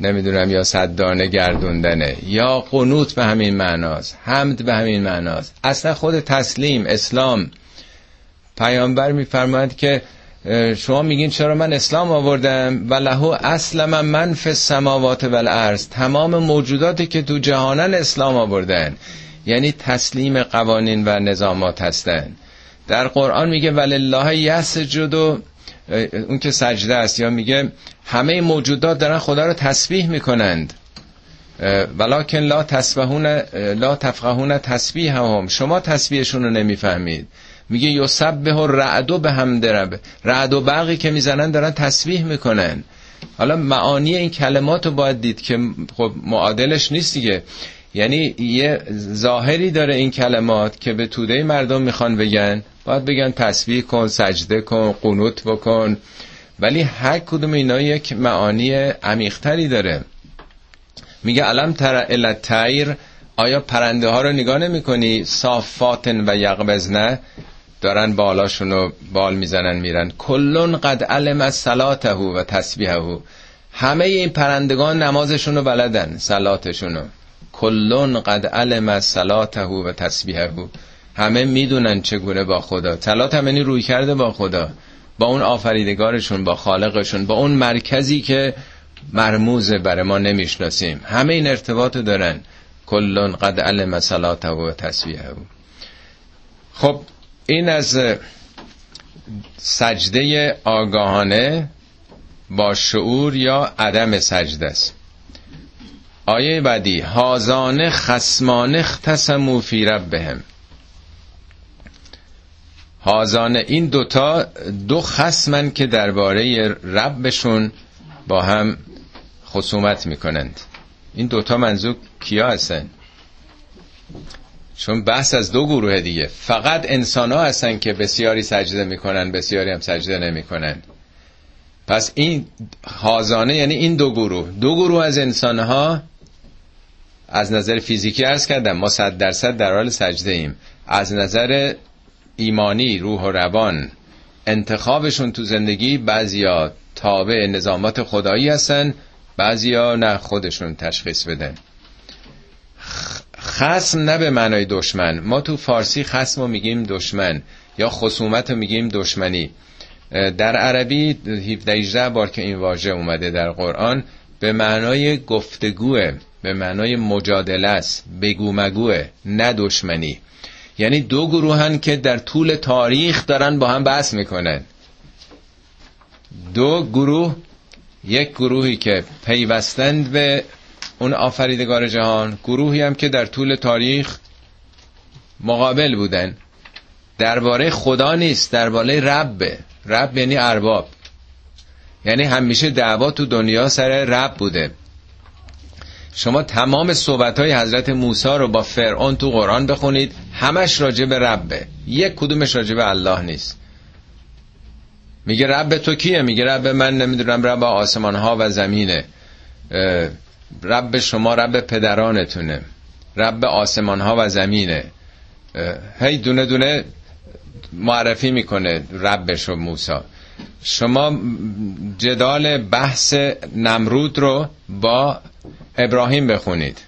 نمی‌دونم یا صد دانه گردوندنه یا قنوت به همین معناست حمد به همین معناست. اصلا خود تسلیم اسلام. پیامبر میفرماید که شما میگین چرا من اسلام آوردم؟ و لهو اصلا من فی السماوات و تمام موجوداتی که تو جهانن اسلام آوردن. یعنی تسلیم قوانین و نظامات هستن. در قرآن میگه ولله یسجد اون که سجده است یا میگه همه موجودات دارن خدا رو تسبیح می‌کنند. ولکن لا تسبحون لا تفقهون تسبیح هم شما تسبیحشون رو نمی‌فهمید. میگه یسبح رعدو به هم درب رعد و برقی که می‌زنن دارن تسبیح می‌کنن. حالا معانی این کلمات رو باید دید که خب معادلش نیست دیگه. یعنی یه ظاهری داره این کلمات که به توده مردم می‌خوان بگن. باید بگن تسبیح کن سجده کن قنوت بکن. ولی هر کدوم اینا یک معانی عمیقتری داره. میگه علم تر التیر آیا پرنده ها رو نگاه نمی کنی صافاتن و یقبزنه دارن بالاشون رو بال می‌زنن میرن. کلون قد علم از و تسبیحه. همه این پرندگان نمازشون رو بلدن صلاتشون رو. کلون قد علم صلاته و تسبیحه. همه می‌دونن چگونه با خدا. صلات هم یعنی روی کرده با خدا. با اون آفریدگارشون با خالقشون با اون مرکزی که مرموزه برای ما نمی‌شناسیم. همه این ارتباط دارن. کلون قد علم صلاته و تسبیحه. خب این از سجده آگاهانه با شعور یا عدم سجده است. آیه بعدی هازانه خسمانه اختصمو فی ربهم. هازانه این دوتا دو خسمن که درباره ربشون با هم خصومت می‌کنند. این دوتا منظور کیا هستن؟ چون بحث از دو گروه دیگه. فقط انسان ها هستن که بسیاری سجده می‌کنن بسیاری هم سجده نمی‌کنن. پس این حازانه یعنی این دو گروه. دو گروه از انسان ها از نظر فیزیکی ارز کردم ما صد درصد در حال سجده ایم. از نظر ایمانی روح و روان انتخابشون تو زندگی بعضیا تابع نظامات خدایی هستن بعضیا نه خودشون تشخیص بدن خسم نه به معنای دشمن. ما تو فارسی خسم رو میگیم دشمن یا خصومت رو میگیم دشمنی. در عربی 17 بار که این واژه اومده در قرآن به معنای گفتگوه به معنای مجادله است بگو مگوه نه دشمنی. یعنی دو گروهن که در طول تاریخ دارن با هم بحث می‌کنن. دو گروه یک گروهی که پیوستند به اون آفریدگار جهان گروهی هم که در طول تاریخ مقابل بودن. درباره خدا نیست درباره رب. رب یعنی ارباب. یعنی همیشه دعوا تو دنیا سر رب بوده. شما تمام صحبت های حضرت موسی رو با فرعون تو قرآن بخونید همش راجع به ربه. یک کدومش راجع به الله نیست. میگه رب تو کیه؟ میگه رب من نمی‌دونم رب آسمان ها و زمینه. رب شما رب پدرانتونه. رب آسمان ها و زمینه. هی دونه دونه معرفی می‌کنه ربش و موسی. شما جدال بحث نمرود رو با ابراهیم بخونید.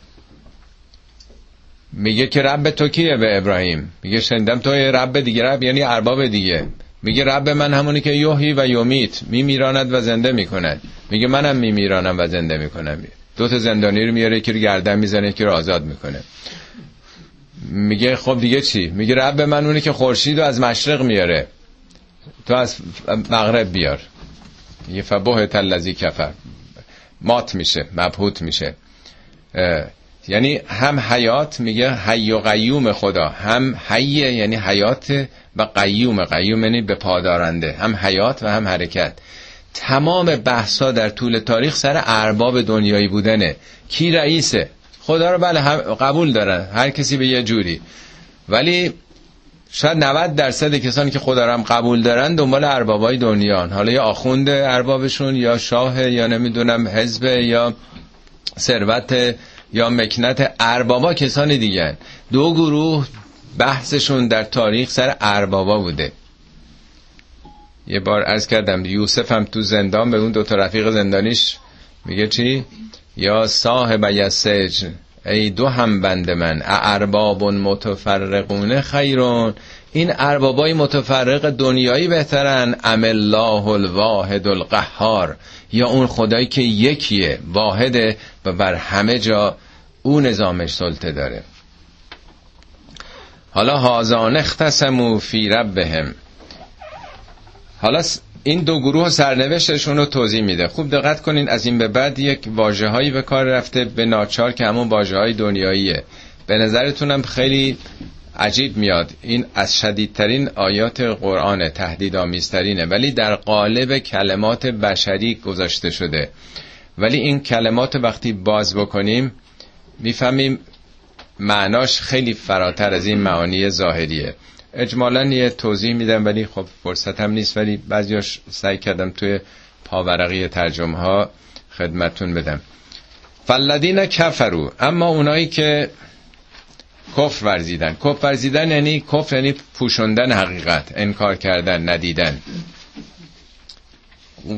میگه که رب تو کیه به ابراهیم؟ میگه شندم تو رب دیگه رب یعنی ارباب دیگه. میگه رب من همونی که یوهی و یومیت میمیراند و زنده می‌کند. میگه منم میمیرانم و زنده می‌کنم. دو تا زندانی رو میاره یکی رو گردن می‌زنه یکی رو آزاد می‌کنه. میگه خب دیگه چی؟ میگه رب من اونی که خورشید رو از مشرق میاره. تو از مغرب بیار. یه فبوه تلزی کفر. مات میشه مبهوت میشه. یعنی هم حیات میگه حی و قیوم خدا هم حیه یعنی حیات و قیوم. قیوم یعنی به پادارنده هم حیات و هم حرکت. تمام بحثا در طول تاریخ سر ارباب دنیایی بودنه. کی رئیسه؟ خدا رو بله قبول دارن. هر کسی به یه جوری. ولی شاید 90 درصد کسانی که خدا هم قبول دارن دنبال اربابای دنیان. حالا یا آخوند اربابشون یا شاه یا نمی‌دونم حزب یا ثروت یا مکنت اربابا کسان دیگه دو گروه بحثشون در تاریخ سر اربابا بوده. یه بار از کردم یوسف هم تو زندان به اون دو تا رفیق زندانیش میگه چی؟ یا صاحب یسج ای دو هم بند من ارباب متفرقون خیرون. این اربابای متفرق دنیایی بهترن ام الله الواحد القهار. یا اون خدایی که یکیه واحده و بر همه جا او نظامش سلطه داره. حالا هازان اختصمو فی ربهم. حالا این دو گروه سرنوشتشون رو توضیح میده. خوب دقت کنین از این به بعد یک واجه هایی به کار رفته به ناچار که همون واجه های دنیاییه. به نظرتونم خیلی عجیب میاد. این از شدیدترین آیات قرآن تهدید آمیزترینه ولی در قالب کلمات بشری گذاشته شده. ولی این کلمات وقتی باز بکنیم می‌فهمیم معناش خیلی فراتر از این معانی ظاهریه. اجمالا یه توضیح میدم ولی خب فرصت هم نیست. ولی بعضیاش سعی کردم توی پاورقی ترجمه ها خدمتون بدم. فلدین کفرو اما اونایی که کفر ورزیدن. کفر ورزیدن یعنی کفر یعنی پوشندن حقیقت انکار کردن ندیدن.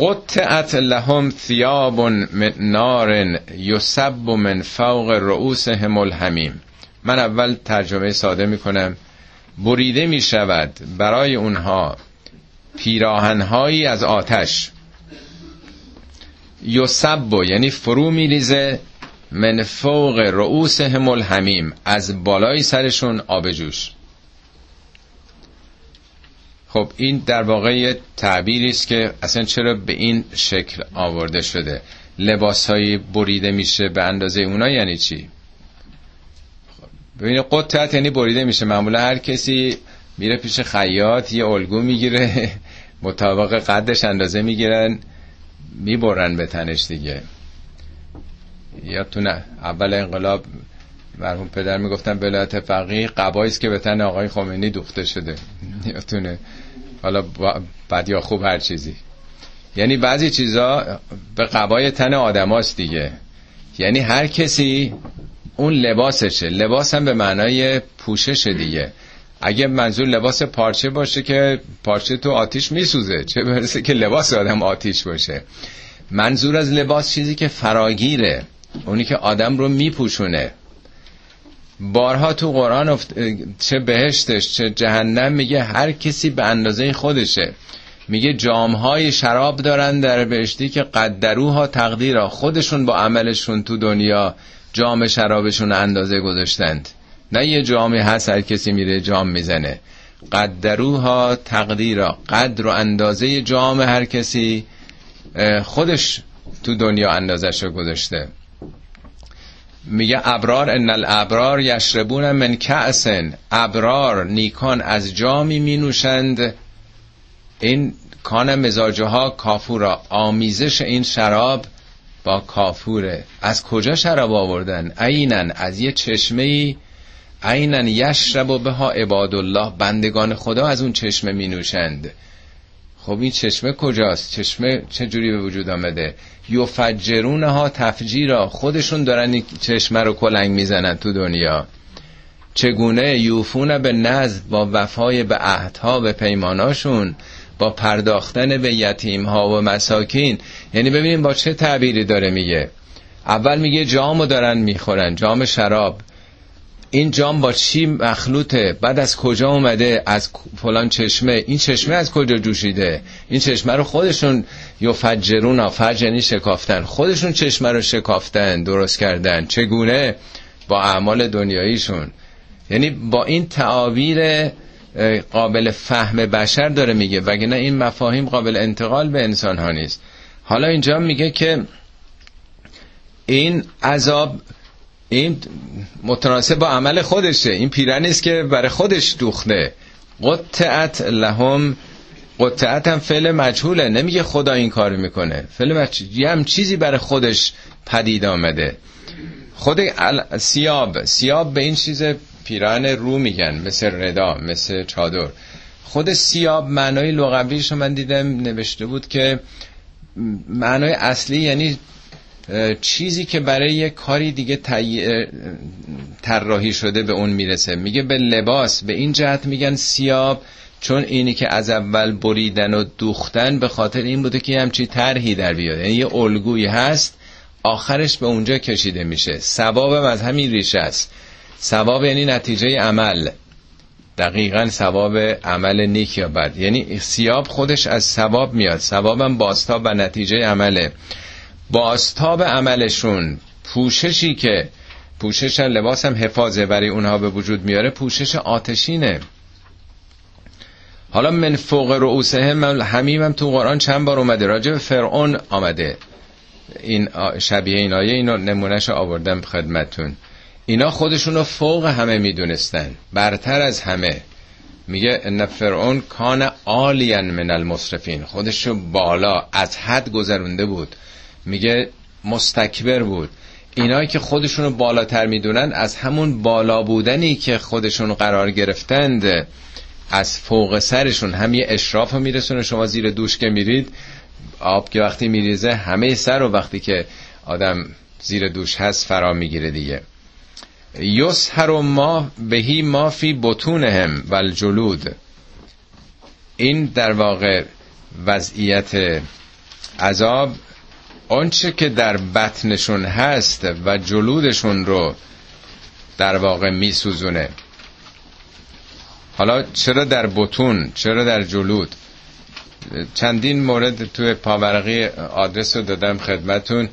قطعت لهم ثیاب من نار یسب من فوق رؤوسهم الحمیم. من اول ترجمه ساده می‌کنم. بریده می شود برای اونها پیراهنهایی از آتش. یسب یعنی فرو میریزه من فوق رؤوس همول همیم از بالای سرشون آب جوش. خب این در واقع تعبیری است که اصلا چرا به این شکل آورده شده؟ لباس بریده میشه به اندازه اونا یعنی چی؟ ببینید قطعت یعنی بریده میشه. معمولا هر کسی میره پیش خیاط یه الگو می‌گیره مطابق قدش اندازه می‌گیرن می‌برن به تنش دیگه. یادتونه اول انقلاب مرحوم پدر می‌گفتن ولایت فقیه قباییست که به تن آقای خمینی دوخته شده. یادتونه؟ حالا بد یا خوب هر چیزی. یعنی بعضی چیزا به قبای تن آدماست دیگه. یعنی هر کسی اون لباسشه. لباس هم به معنای پوشش دیگه. اگه منظور لباس پارچه باشه که پارچه تو آتیش میسوزه چه برسه که لباس آدم آتیش باشه. منظور از لباس چیزی که فراگیره. اونی که آدم رو میپوشونه. بارها تو قرآن افت... چه بهشتش چه جهنم میگه هر کسی به اندازه خودشه. میگه جامهای شراب دارن در بهشتی که قدروها تقدیرها خودشون با عملشون تو دنیا جام شرابشون اندازه گذاشتند. نه یه جامی هست هر کسی میره جام می‌زنه. قدروها تقدیرا. قدر و اندازه جام هر کسی خودش تو دنیا اندازش رو گذاشته. میگه ابرار ان الابرار یشربون من کأسن. ابرار نیکان از جامی می نوشند این کان مزاجها کافورا. آمیزش این شراب با کافوره از کجا شراب آوردن؟ اینن از یه چشمه ای اینن یشرب به ها عباد الله بندگان خدا از اون چشمه می نوشند خب این چشمه کجاست؟ چشمه چه جوری به وجود آمده؟ یفجرون ها تفجیرا. خودشون دارن این چشمه رو کلنگ می‌زنن تو دنیا. چگونه یوفون به نزد با وفای به عهدها به پیماناشون؟ با پرداختن به یتیم ها و مساکین. یعنی ببینیم با چه تعبیری داره میگه. اول میگه جامو دارن می‌خورن جام شراب. این جام با چی مخلوطه؟ بعد از کجا اومده؟ از فلان چشمه. این چشمه از کجا جوشیده؟ این چشمه رو خودشون یفجرون فجر یعنی شکافتن. خودشون چشمه رو شکافتن درست کردن. چگونه؟ با اعمال دنیاییشون. یعنی با این تعابیر قابل فهم بشر داره میگه وگرنه این مفاهیم قابل انتقال به انسان ها نیست. حالا اینجا میگه که این عذاب این متناسب با عمل خودشه. این پیرن نیست که برای خودش دوخته. قطعت لهم قطعت هم فعل مجهوله. نمیگه خدا این کار می‌کنه. فعل مجهول یه هم چیزی برای خودش پدید آمده. خود سیاب. سیاب به این چیز پیران رو میگن مثل ردا مثل چادر. خود سیاب معنای لغویش من دیدم نوشته بود که معنای اصلی یعنی چیزی که برای یه کاری دیگه طراحی شده به اون می‌رسه. میگه به لباس به این جهت میگن سیاب چون اینی که از اول بریدن و دوختن به خاطر این بوده که همچی طرحی در بیاد. یعنی یه الگویی هست آخرش به اونجا کشیده میشه. ثوابم از همین ریشه است. ثواب یعنی نتیجه عمل. دقیقا ثواب عمل نیک یا بد. یعنی سیاب خودش از ثواب میاد. ثوابم باستاب و نتیجه عمله. باستاب عملشون پوششی که پوشش لباس هم حفاظه برای اونها به وجود میاره پوشش آتشینه. حالا من فوق رؤوسهم همیم هم تو قرآن چند بار اومده؟ راجع به فرعون آمده. این شبیه این آیه اینو نمونهش آوردم خدمتون. اینا خودشونو فوق همه می‌دونستن. برتر از همه. میگه ان فرعون کان عالیا من المصرفین. خودشو بالا از حد گذرونده بود. میگه مستکبر بود. اینایی که خودشونو بالاتر می‌دونن از همون بالا بودنی که خودشون قرار گرفتند از فوق سرشون. هم یه اشراف میرسونه. شما زیر دوش که میرید آب که وقتی میریزه همه سر و وقتی که آدم زیر دوش هست فرا می‌گیره دیگه. یسهر ما بهی ما فی بطونهم و الجلود این در واقع وضعیت عذاب. آنچه که در بطنشون هست و جلودشون رو در واقع میسوزونه. حالا چرا در بطون؟ چرا در جلود؟ چندین مورد توی پاورقی آدرس رو دادم خدمتون.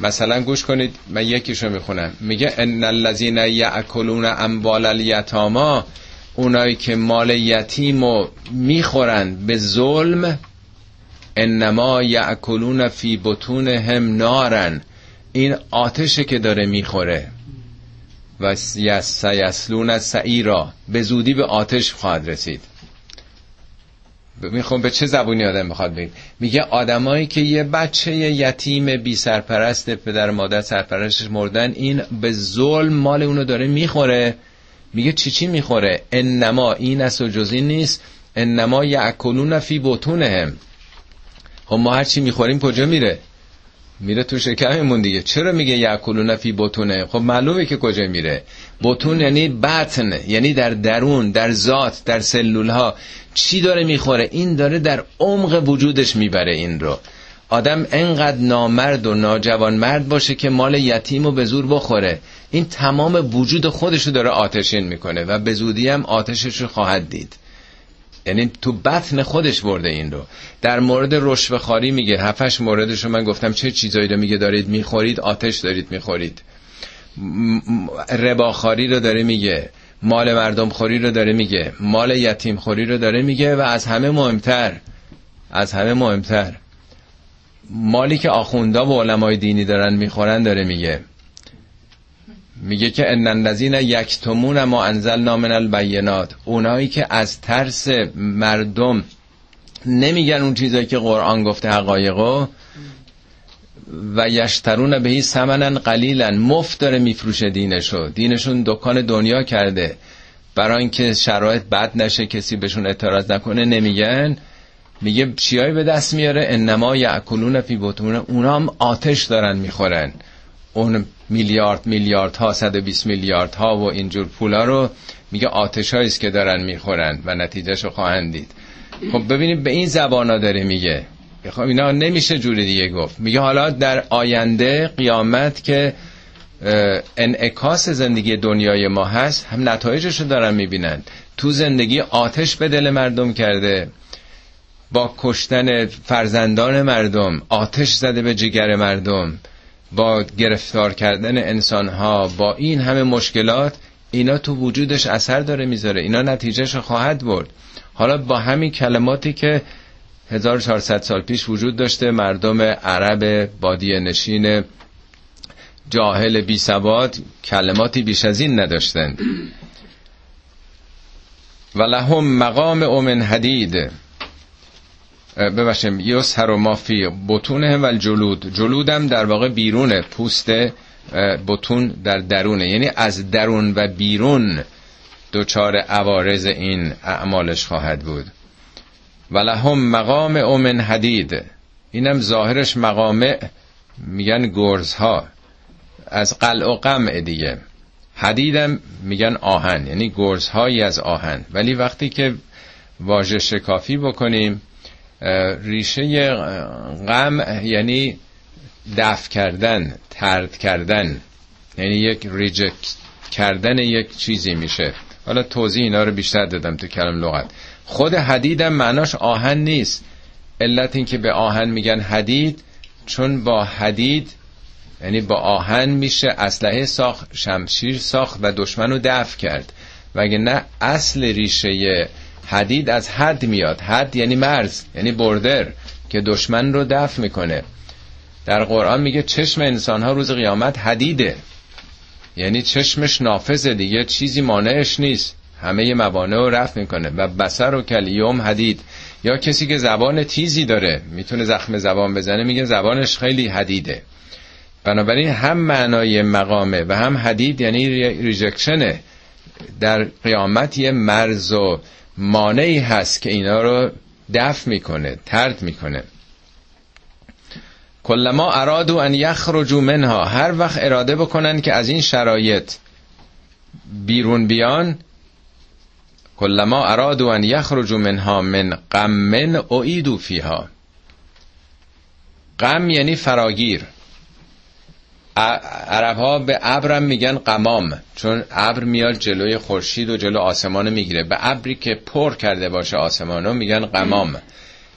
مثلا گوش کنید من یکیشو می‌خونم. میگه ان الذين یاکلون اموال الیتاما اونایی که مال یتیم رو می‌خورن به ظلم انما یاکلون فی بطونهم نارن. این آتشه که داره می‌خوره. و سیسلون سعیرا. به زودی به آتش خواهد رسید. می‌خوام به چه زبونی آدم می‌خواد بگید میگه آدمایی که یه بچه یتیم بی سرپرست پدر مادر سرپرستش مردن این به ظلم مال اونو داره می‌خوره. میگه چی چی می‌خوره؟ انما این و جزی نیست. انما یعکلون فی بطونهم. خب ما هر چی می‌خوریم کجا میره؟ میره تو شکممون دیگه. چرا میگه یعکلون فی بطونه؟ خب معلومه که کجا میره. بطون یعنی بطن یعنی در درون در ذات در سلول ها چی داره می‌خوره؟ این داره در عمق وجودش می‌بره این رو. آدم انقدر نامرد و ناجوان مرد باشه که مال یتیم و به زور بخوره. این تمام وجود خودشو داره آتشین می‌کنه و به زودی هم آتشش رو خواهد دید. یعنی تو بطن خودش برده این رو. در مورد رشوه خاری میگه هفتش موردش رو من گفتم چه چیزایی رو میگه دارید می‌خورید؟ آتش دارید می‌خورید. رباخاری رو داره میگه مال مردم خوری رو داره میگه مال یتیم خوری رو داره میگه و از همه مهمتر از همه مهمتر مالی که آخوندا و علمای دینی دارن می‌خورن داره میگه. میگه که ان الذین یکتمون ما انزلنا من البینات. اونایی که از ترس مردم نمیگن اون چیزایی که قرآن گفته حقایقو و یشترون بهی سمنن قلیلا. مفت داره میفروشه دینشو. دینشون دکان دنیا کرده. برای اینکه شرایط بد نشه کسی بهشون اعتراض نکنه نمیگن. میگه چیایی به دست میاره؟ انما یعکلون فی بطون. اونا هم آتش دارن می‌خورن. اون میلیارد میلیارد ها 120 میلیارد ها و اینجور پولا رو میگه آتش است که دارن می‌خورن و نتیجهشو خواهند دید. خب ببینید به این زبانا داره میگه. خب اینا نمیشه جوری دیگه گفت. میگه حالا در آینده قیامت که انعکاس زندگی دنیای ما هست هم نتایجش رو دارن می‌بینن. تو زندگی آتش به دل مردم کرده با کشتن فرزندان مردم آتش زده به جگر مردم. با گرفتار کردن انسان ها با این همه مشکلات اینا تو وجودش اثر داره می‌ذاره اینا نتیجهش خواهد برد. حالا با همین کلماتی که 1400 سال پیش وجود داشته مردم عرب بادیه نشین جاهل بی سواد کلماتی بیش از این نداشتند. و لهم مقام اومن حدید. ببخشیم یسهر و مافی بطونه و جلود جلودم در واقع بیرون پوست بطون در درونه. یعنی از درون و بیرون دوچار عوارض این اعمالش خواهد بود. و مقام اومن حدید. اینم ظاهرش مقامع میگن گرزها. از قلع و قمع دیگه. حدیدم میگن آهن یعنی گرزهایی از آهن. ولی وقتی که واژه شکافی بکنیم ریشه غم یعنی دفع کردن ترد کردن. یعنی یک ریجکت کردن یک چیزی میشه. حالا توضیح اینا رو بیشتر دادم تو کلم لغت. خود حدیدم معناش آهن نیست. علت این که به آهن میگن حدید چون با حدید یعنی با آهن میشه اسلحه ساخت شمشیر ساخت و دشمن رو دفع کرد. وگه نه اصل ریشه حدید از حد میاد. حد یعنی مرز یعنی بردر که دشمن رو دفع می‌کنه. در قرآن میگه چشم انسان ها روز قیامت حدیده. یعنی چشمش نافذه دیگه چیزی مانعش نیست. همه موانع رو رفت می‌کنه. و بسر و کلیوم حدید. یا کسی که زبان تیزی داره می‌تونه زخم زبان بزنه میگه زبانش خیلی حدیده. بنابراین هم معنای مقامه و هم حدید یعنی ریجکشنه. در قیامت یه مرز و مانعی هست که اینا رو دفع می‌کنه ترد می‌کنه. کلما ارادو ان یخرجوا منها هر وقت اراده بکنن که از این شرایط بیرون بیان کلما ارادو ان یخرجوا منها من غم اعیدوا فیها. غم یعنی فراگیر. عرب ها به ابرم میگن قمام چون ابر میاد جلوی خورشید و جلو آسمان می‌گیره. به ابری که پر کرده باشه آسمانو میگن قمام.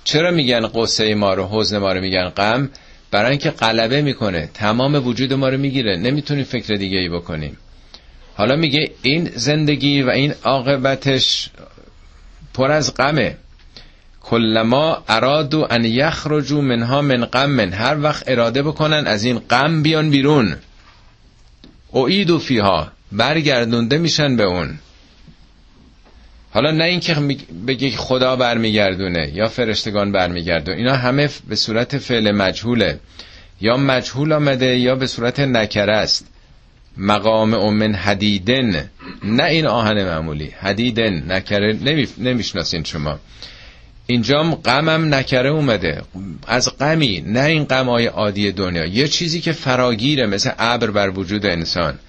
چرا میگن قصه ما رو حزن ما رو میگن غم؟ برای اینکه غلبه می‌کنه. تمام وجود ما رو می‌گیره. نمی‌تونیم فکر دیگه ای بکنیم. حالا میگه این زندگی و این عاقبتش پر از غمه. کلما ارادو ان یخرجو منها من غم هر وقت اراده بکنن از این غم بیان بیرون. اعیدو فیها برگردونده میشن به اون. حالا نه اینکه بگی خدا برمیگردونه یا فرشتگان برمیگردونه اینا همه به صورت فعل مجهوله. یا مجهول آمده یا به صورت نکره است. مقام امن حدیدن نه این آهن معمولی. حدیدن نکره نمی‌شناسین شما. اینجام غمم نکره اومده. از غمی نه این غمای عادی دنیا. یه چیزی که فراگیره مثل ابر بر وجود انسان.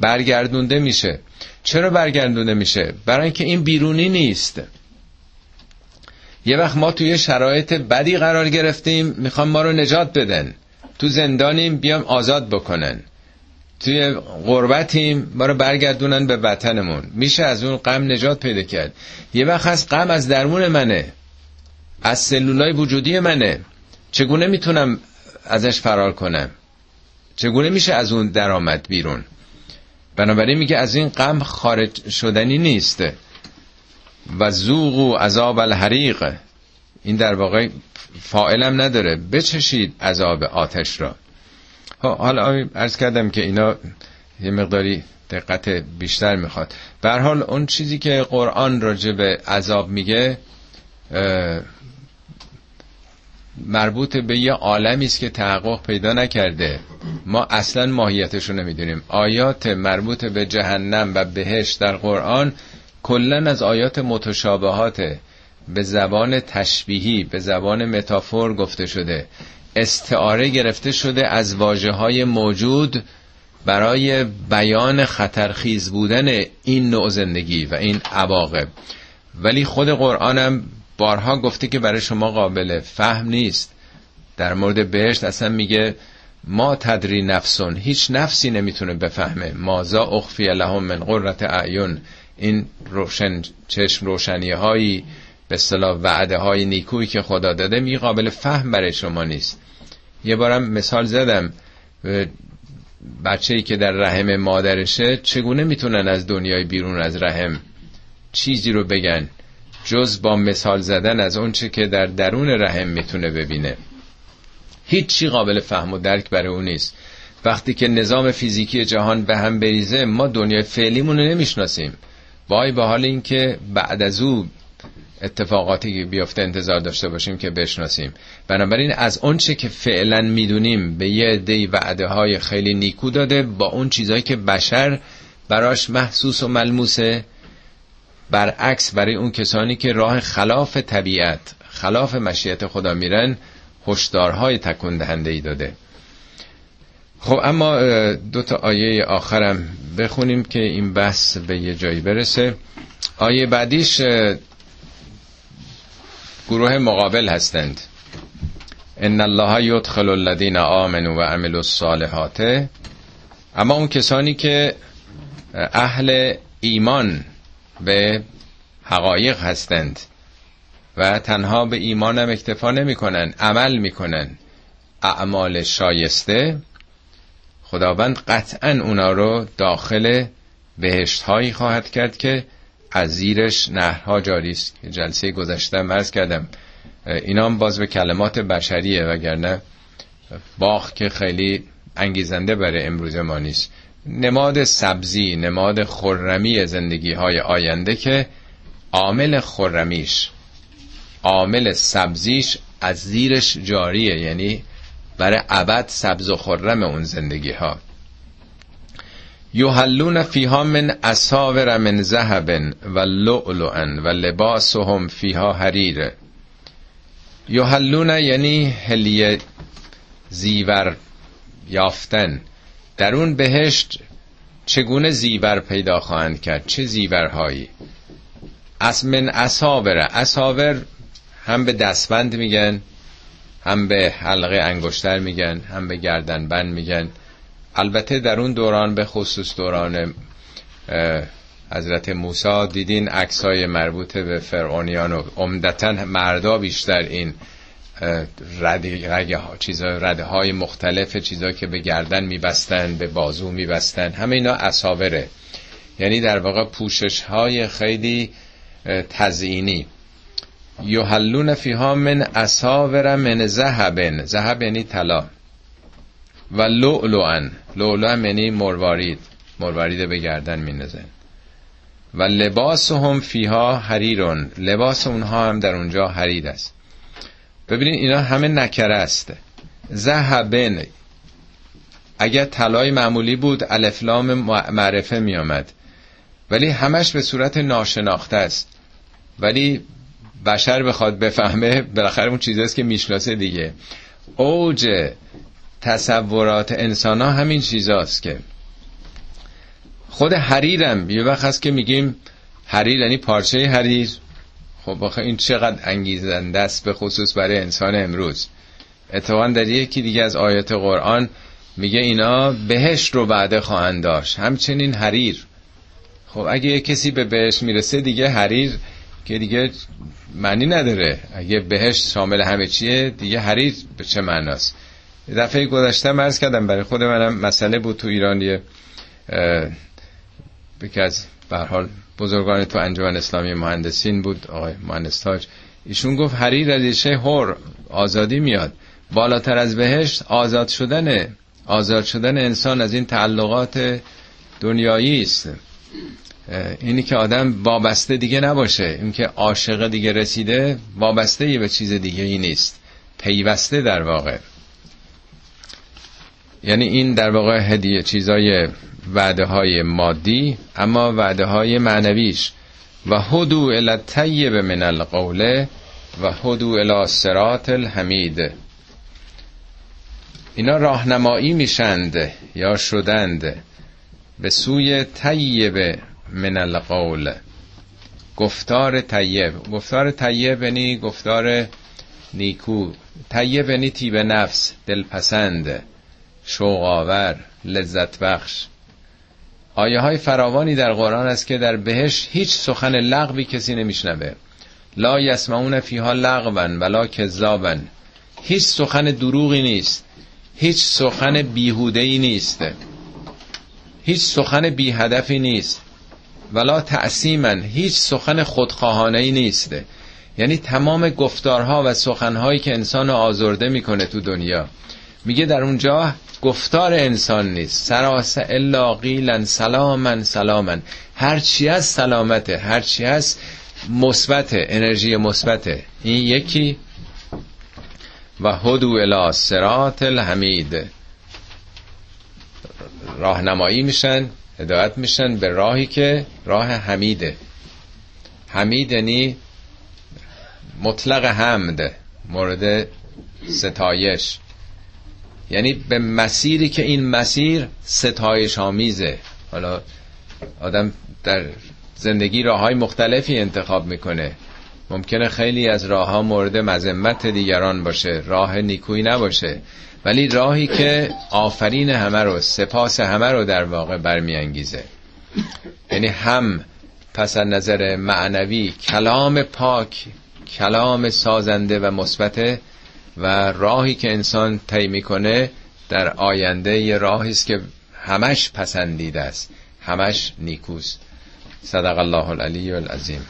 برگردونده میشه. چرا برگردونده میشه؟ برای اینکه این بیرونی نیست. یه وقت ما توی شرایط بدی قرار گرفتیم می‌خوام ما رو نجات بدن. تو زندانیم بیام آزاد بکنن. توی غربتیم ما رو برگردونن به وطنمون. میشه از اون غم نجات پیدا کرد. یه وقت هست غم از درمون منه. از سلولای وجودی منه. چگونه می‌تونم ازش فرار کنم؟ چگونه میشه از اون درآمد بیرون؟ بنابراین میگه از این غم خارج شدنی نیست. و زوغ و عذاب الحریق. این در واقع فائلم نداره. بچشید عذاب آتش را. حالا ارز کردم که اینا یه مقداری دقت بیشتر می‌خواد. به حال اون چیزی که قرآن راجع به عذاب میگه مربوط به یه عالمی است که تحقق پیدا نکرده. ما اصلا ماهیتش رو نمی‌دونیم. آیات مربوط به جهنم و بهش در قرآن کلا از آیات متشابهات به زبان تشبیهی به زبان متافور گفته شده. استعاره گرفته شده از واجه های موجود برای بیان خطرخیز بودن این نوع زندگی و این عواقب. ولی خود قرآنم بارها گفته که برای شما قابل فهم نیست. در مورد بهشت اصلا میگه ما تدری نفسون. هیچ نفسی نمی‌تونه بفهمه. مازا اخفی لهم من قررت اعیون این روشن چشم روشنی هایی به اصطلاح وعده های نیکویی که خدا داده می قابل فهم برای شما نیست. یه بارم مثال زدم. بچه ای که در رحم مادرشه چگونه می‌تونن از دنیای بیرون از رحم چیزی رو بگن؟ جز با مثال زدن از اونچه که در درون رحم می‌تونه ببینه. هیچی قابل فهم و درک برای اون نیست. وقتی که نظام فیزیکی جهان به هم بریزه ما دنیای فعلیمون رو نمی‌شناسیم. وای به حال اینکه بعد از او اتفاقاتی بیافته انتظار داشته باشیم که بشناسیم. بنابراین از اونچه که فعلا می‌دونیم به یه دی وعده های خیلی نیکو داده با اون چیزهایی که بشر براش محسوس و ملموسه. برعکس برای اون کسانی که راه خلاف طبیعت خلاف مشیت خدا میرن هشدارهای تکون دهنده ای داده. خب اما دو تا آیه آخرم بخونیم که این بحث به یه جایی برسه. آیه بعدیش گروه مقابل هستند. ان الله یدخل الذین آمنوا و عملوا الصالحات. اما اون کسانی که اهل ایمان به حقایق هستند و تنها به ایمانم اکتفا نمی‌کنن عمل می‌کنن. اعمال شایسته خداوند قطعا اونا رو داخل بهشت هایی خواهد کرد که از زیرش نهرها جاری است. جلسه گذشته مرز کردم. اینا هم باز به کلمات بشریه وگرنه باغ که خیلی انگیزنده برای امروز ما نیست. نماد سبزی نماد خرمی زندگی های آینده که عامل خرمیش عامل سبزیش از زیرش جاریه یعنی برای ابد سبز و خرم اون زندگی ها یحلون فیها من اساور من ذهب و لؤلؤا و لباسهم فیها حریر. یحلون یعنی هلیه زیور یافتن. در اون بهشت چگونه زیور پیدا خواهند کرد؟ چه زیورهایی؟ از من اساور اساور هم به دستبند میگن هم به حلقه انگشتر میگن هم به گردنبند میگن. البته در اون دوران به خصوص دوران حضرت موسی دیدین عکسای مربوط به فرعونیان و عمدتا مردا بیشتر این رده, چیزا رده های مختلف چیزا که به گردن میبستن به بازو میبستن همه اینا اصابره یعنی در واقع پوشش های خیلی تزیینی یحلون فیها من اساور من ذهب ذهب یعنی طلا. و لؤلؤن. لؤلؤ یعنی مروارید. مروارید به گردن مینزن و لباس هم فیها حریرون. لباس اونها هم در اونجا حرید است. ببینید اینا همه نکره است. ذهبن اگر طلای معمولی بود الفلام معرفه می آمد ولی همش به صورت ناشناخته است. ولی بشر بخواد بفهمه بالاخره اون چیزاست که می‌شناسه دیگه. اوج تصورات انسان ها همین چیزاست که. خود حریرم یه وقت هست که میگیم حریر یعنی پارچه حریر. خب آخه این چقدر انگیزنده است به خصوص برای انسان امروز. اتفاقا در یکی دیگه از آیات قرآن میگه اینا بهش رو بعده خواهند داشت همچنین حریر. خب اگه یه کسی به بهش می‌رسه دیگه حریر که دیگه معنی نداره. اگه بهش شامل همه چیه دیگه حریر به چه معناست؟ دفعه گذشته مرز کردم برای خود منم مسئله بود تو ایرانیه یکی از حال بزرگان تو انجمن اسلامی مهندسین بود آقای مهندس تاج. ایشون گفت حریر ریشه هر آزادی میاد. بالاتر از بهشت آزاد شدن آزاد شدن انسان از این تعلقات دنیایی است. اینی که آدم وابسته دیگه نباشه. این که عاشق دیگه رسیده وابسته به چیز دیگه ای نیست. پیوسته در واقع. یعنی این در واقع هدیه چیزای وعده های مادی اما وعده های معنویش. و هدو الى من القوله و هدو الى صراط الحمید. اینا راهنمایی میشند یا شدند به سوی طیب من القول. گفتار طیب. گفتار طیب یعنی گفتار نیکو. طیب یعنی تیب نفس دلپسند شوقاور لذت بخش آیه های فراوانی در قرآن است که در بهش هیچ سخن لغوی کسی نمیشنوه. لا یسمعون فیها لغوا ولا کذابا هیچ سخن دروغی نیست. هیچ سخن بیهوده ای نیست. هیچ سخن بی هدفی نیست. ولا تعصیما هیچ سخن خودخواهانه ای نیست. یعنی تمام گفتارها و سخنهایی که انسان آزرده می‌کنه تو دنیا. میگه در اونجا گفتار انسان نیست. سراس الا قیلا سلامن سلامن هرچی از سلامته هرچی از مثبت انرژی مثبته. این یکی. و هدو الی صراط الحمید. راهنمایی میشن هدایت میشن به راهی که راه حمیده. حمید یعنی مطلق حمد مورد ستایش. یعنی به مسیری که این مسیر ستایش آمیزه. حالا آدم در زندگی راه های مختلفی انتخاب می‌کنه. ممکنه خیلی از راه ها مورد مذمت دیگران باشه راه نیکویی نباشه. ولی راهی که آفرین همه رو سپاس همه رو در واقع برمیانگیزه. یعنی هم پس از نظر معنوی کلام پاک کلام سازنده و مثبت و راهی که انسان طی می‌کنه در آینده یه راهی است که همش پسندیده است. همش نیکوست. صدق الله العلی العظیم.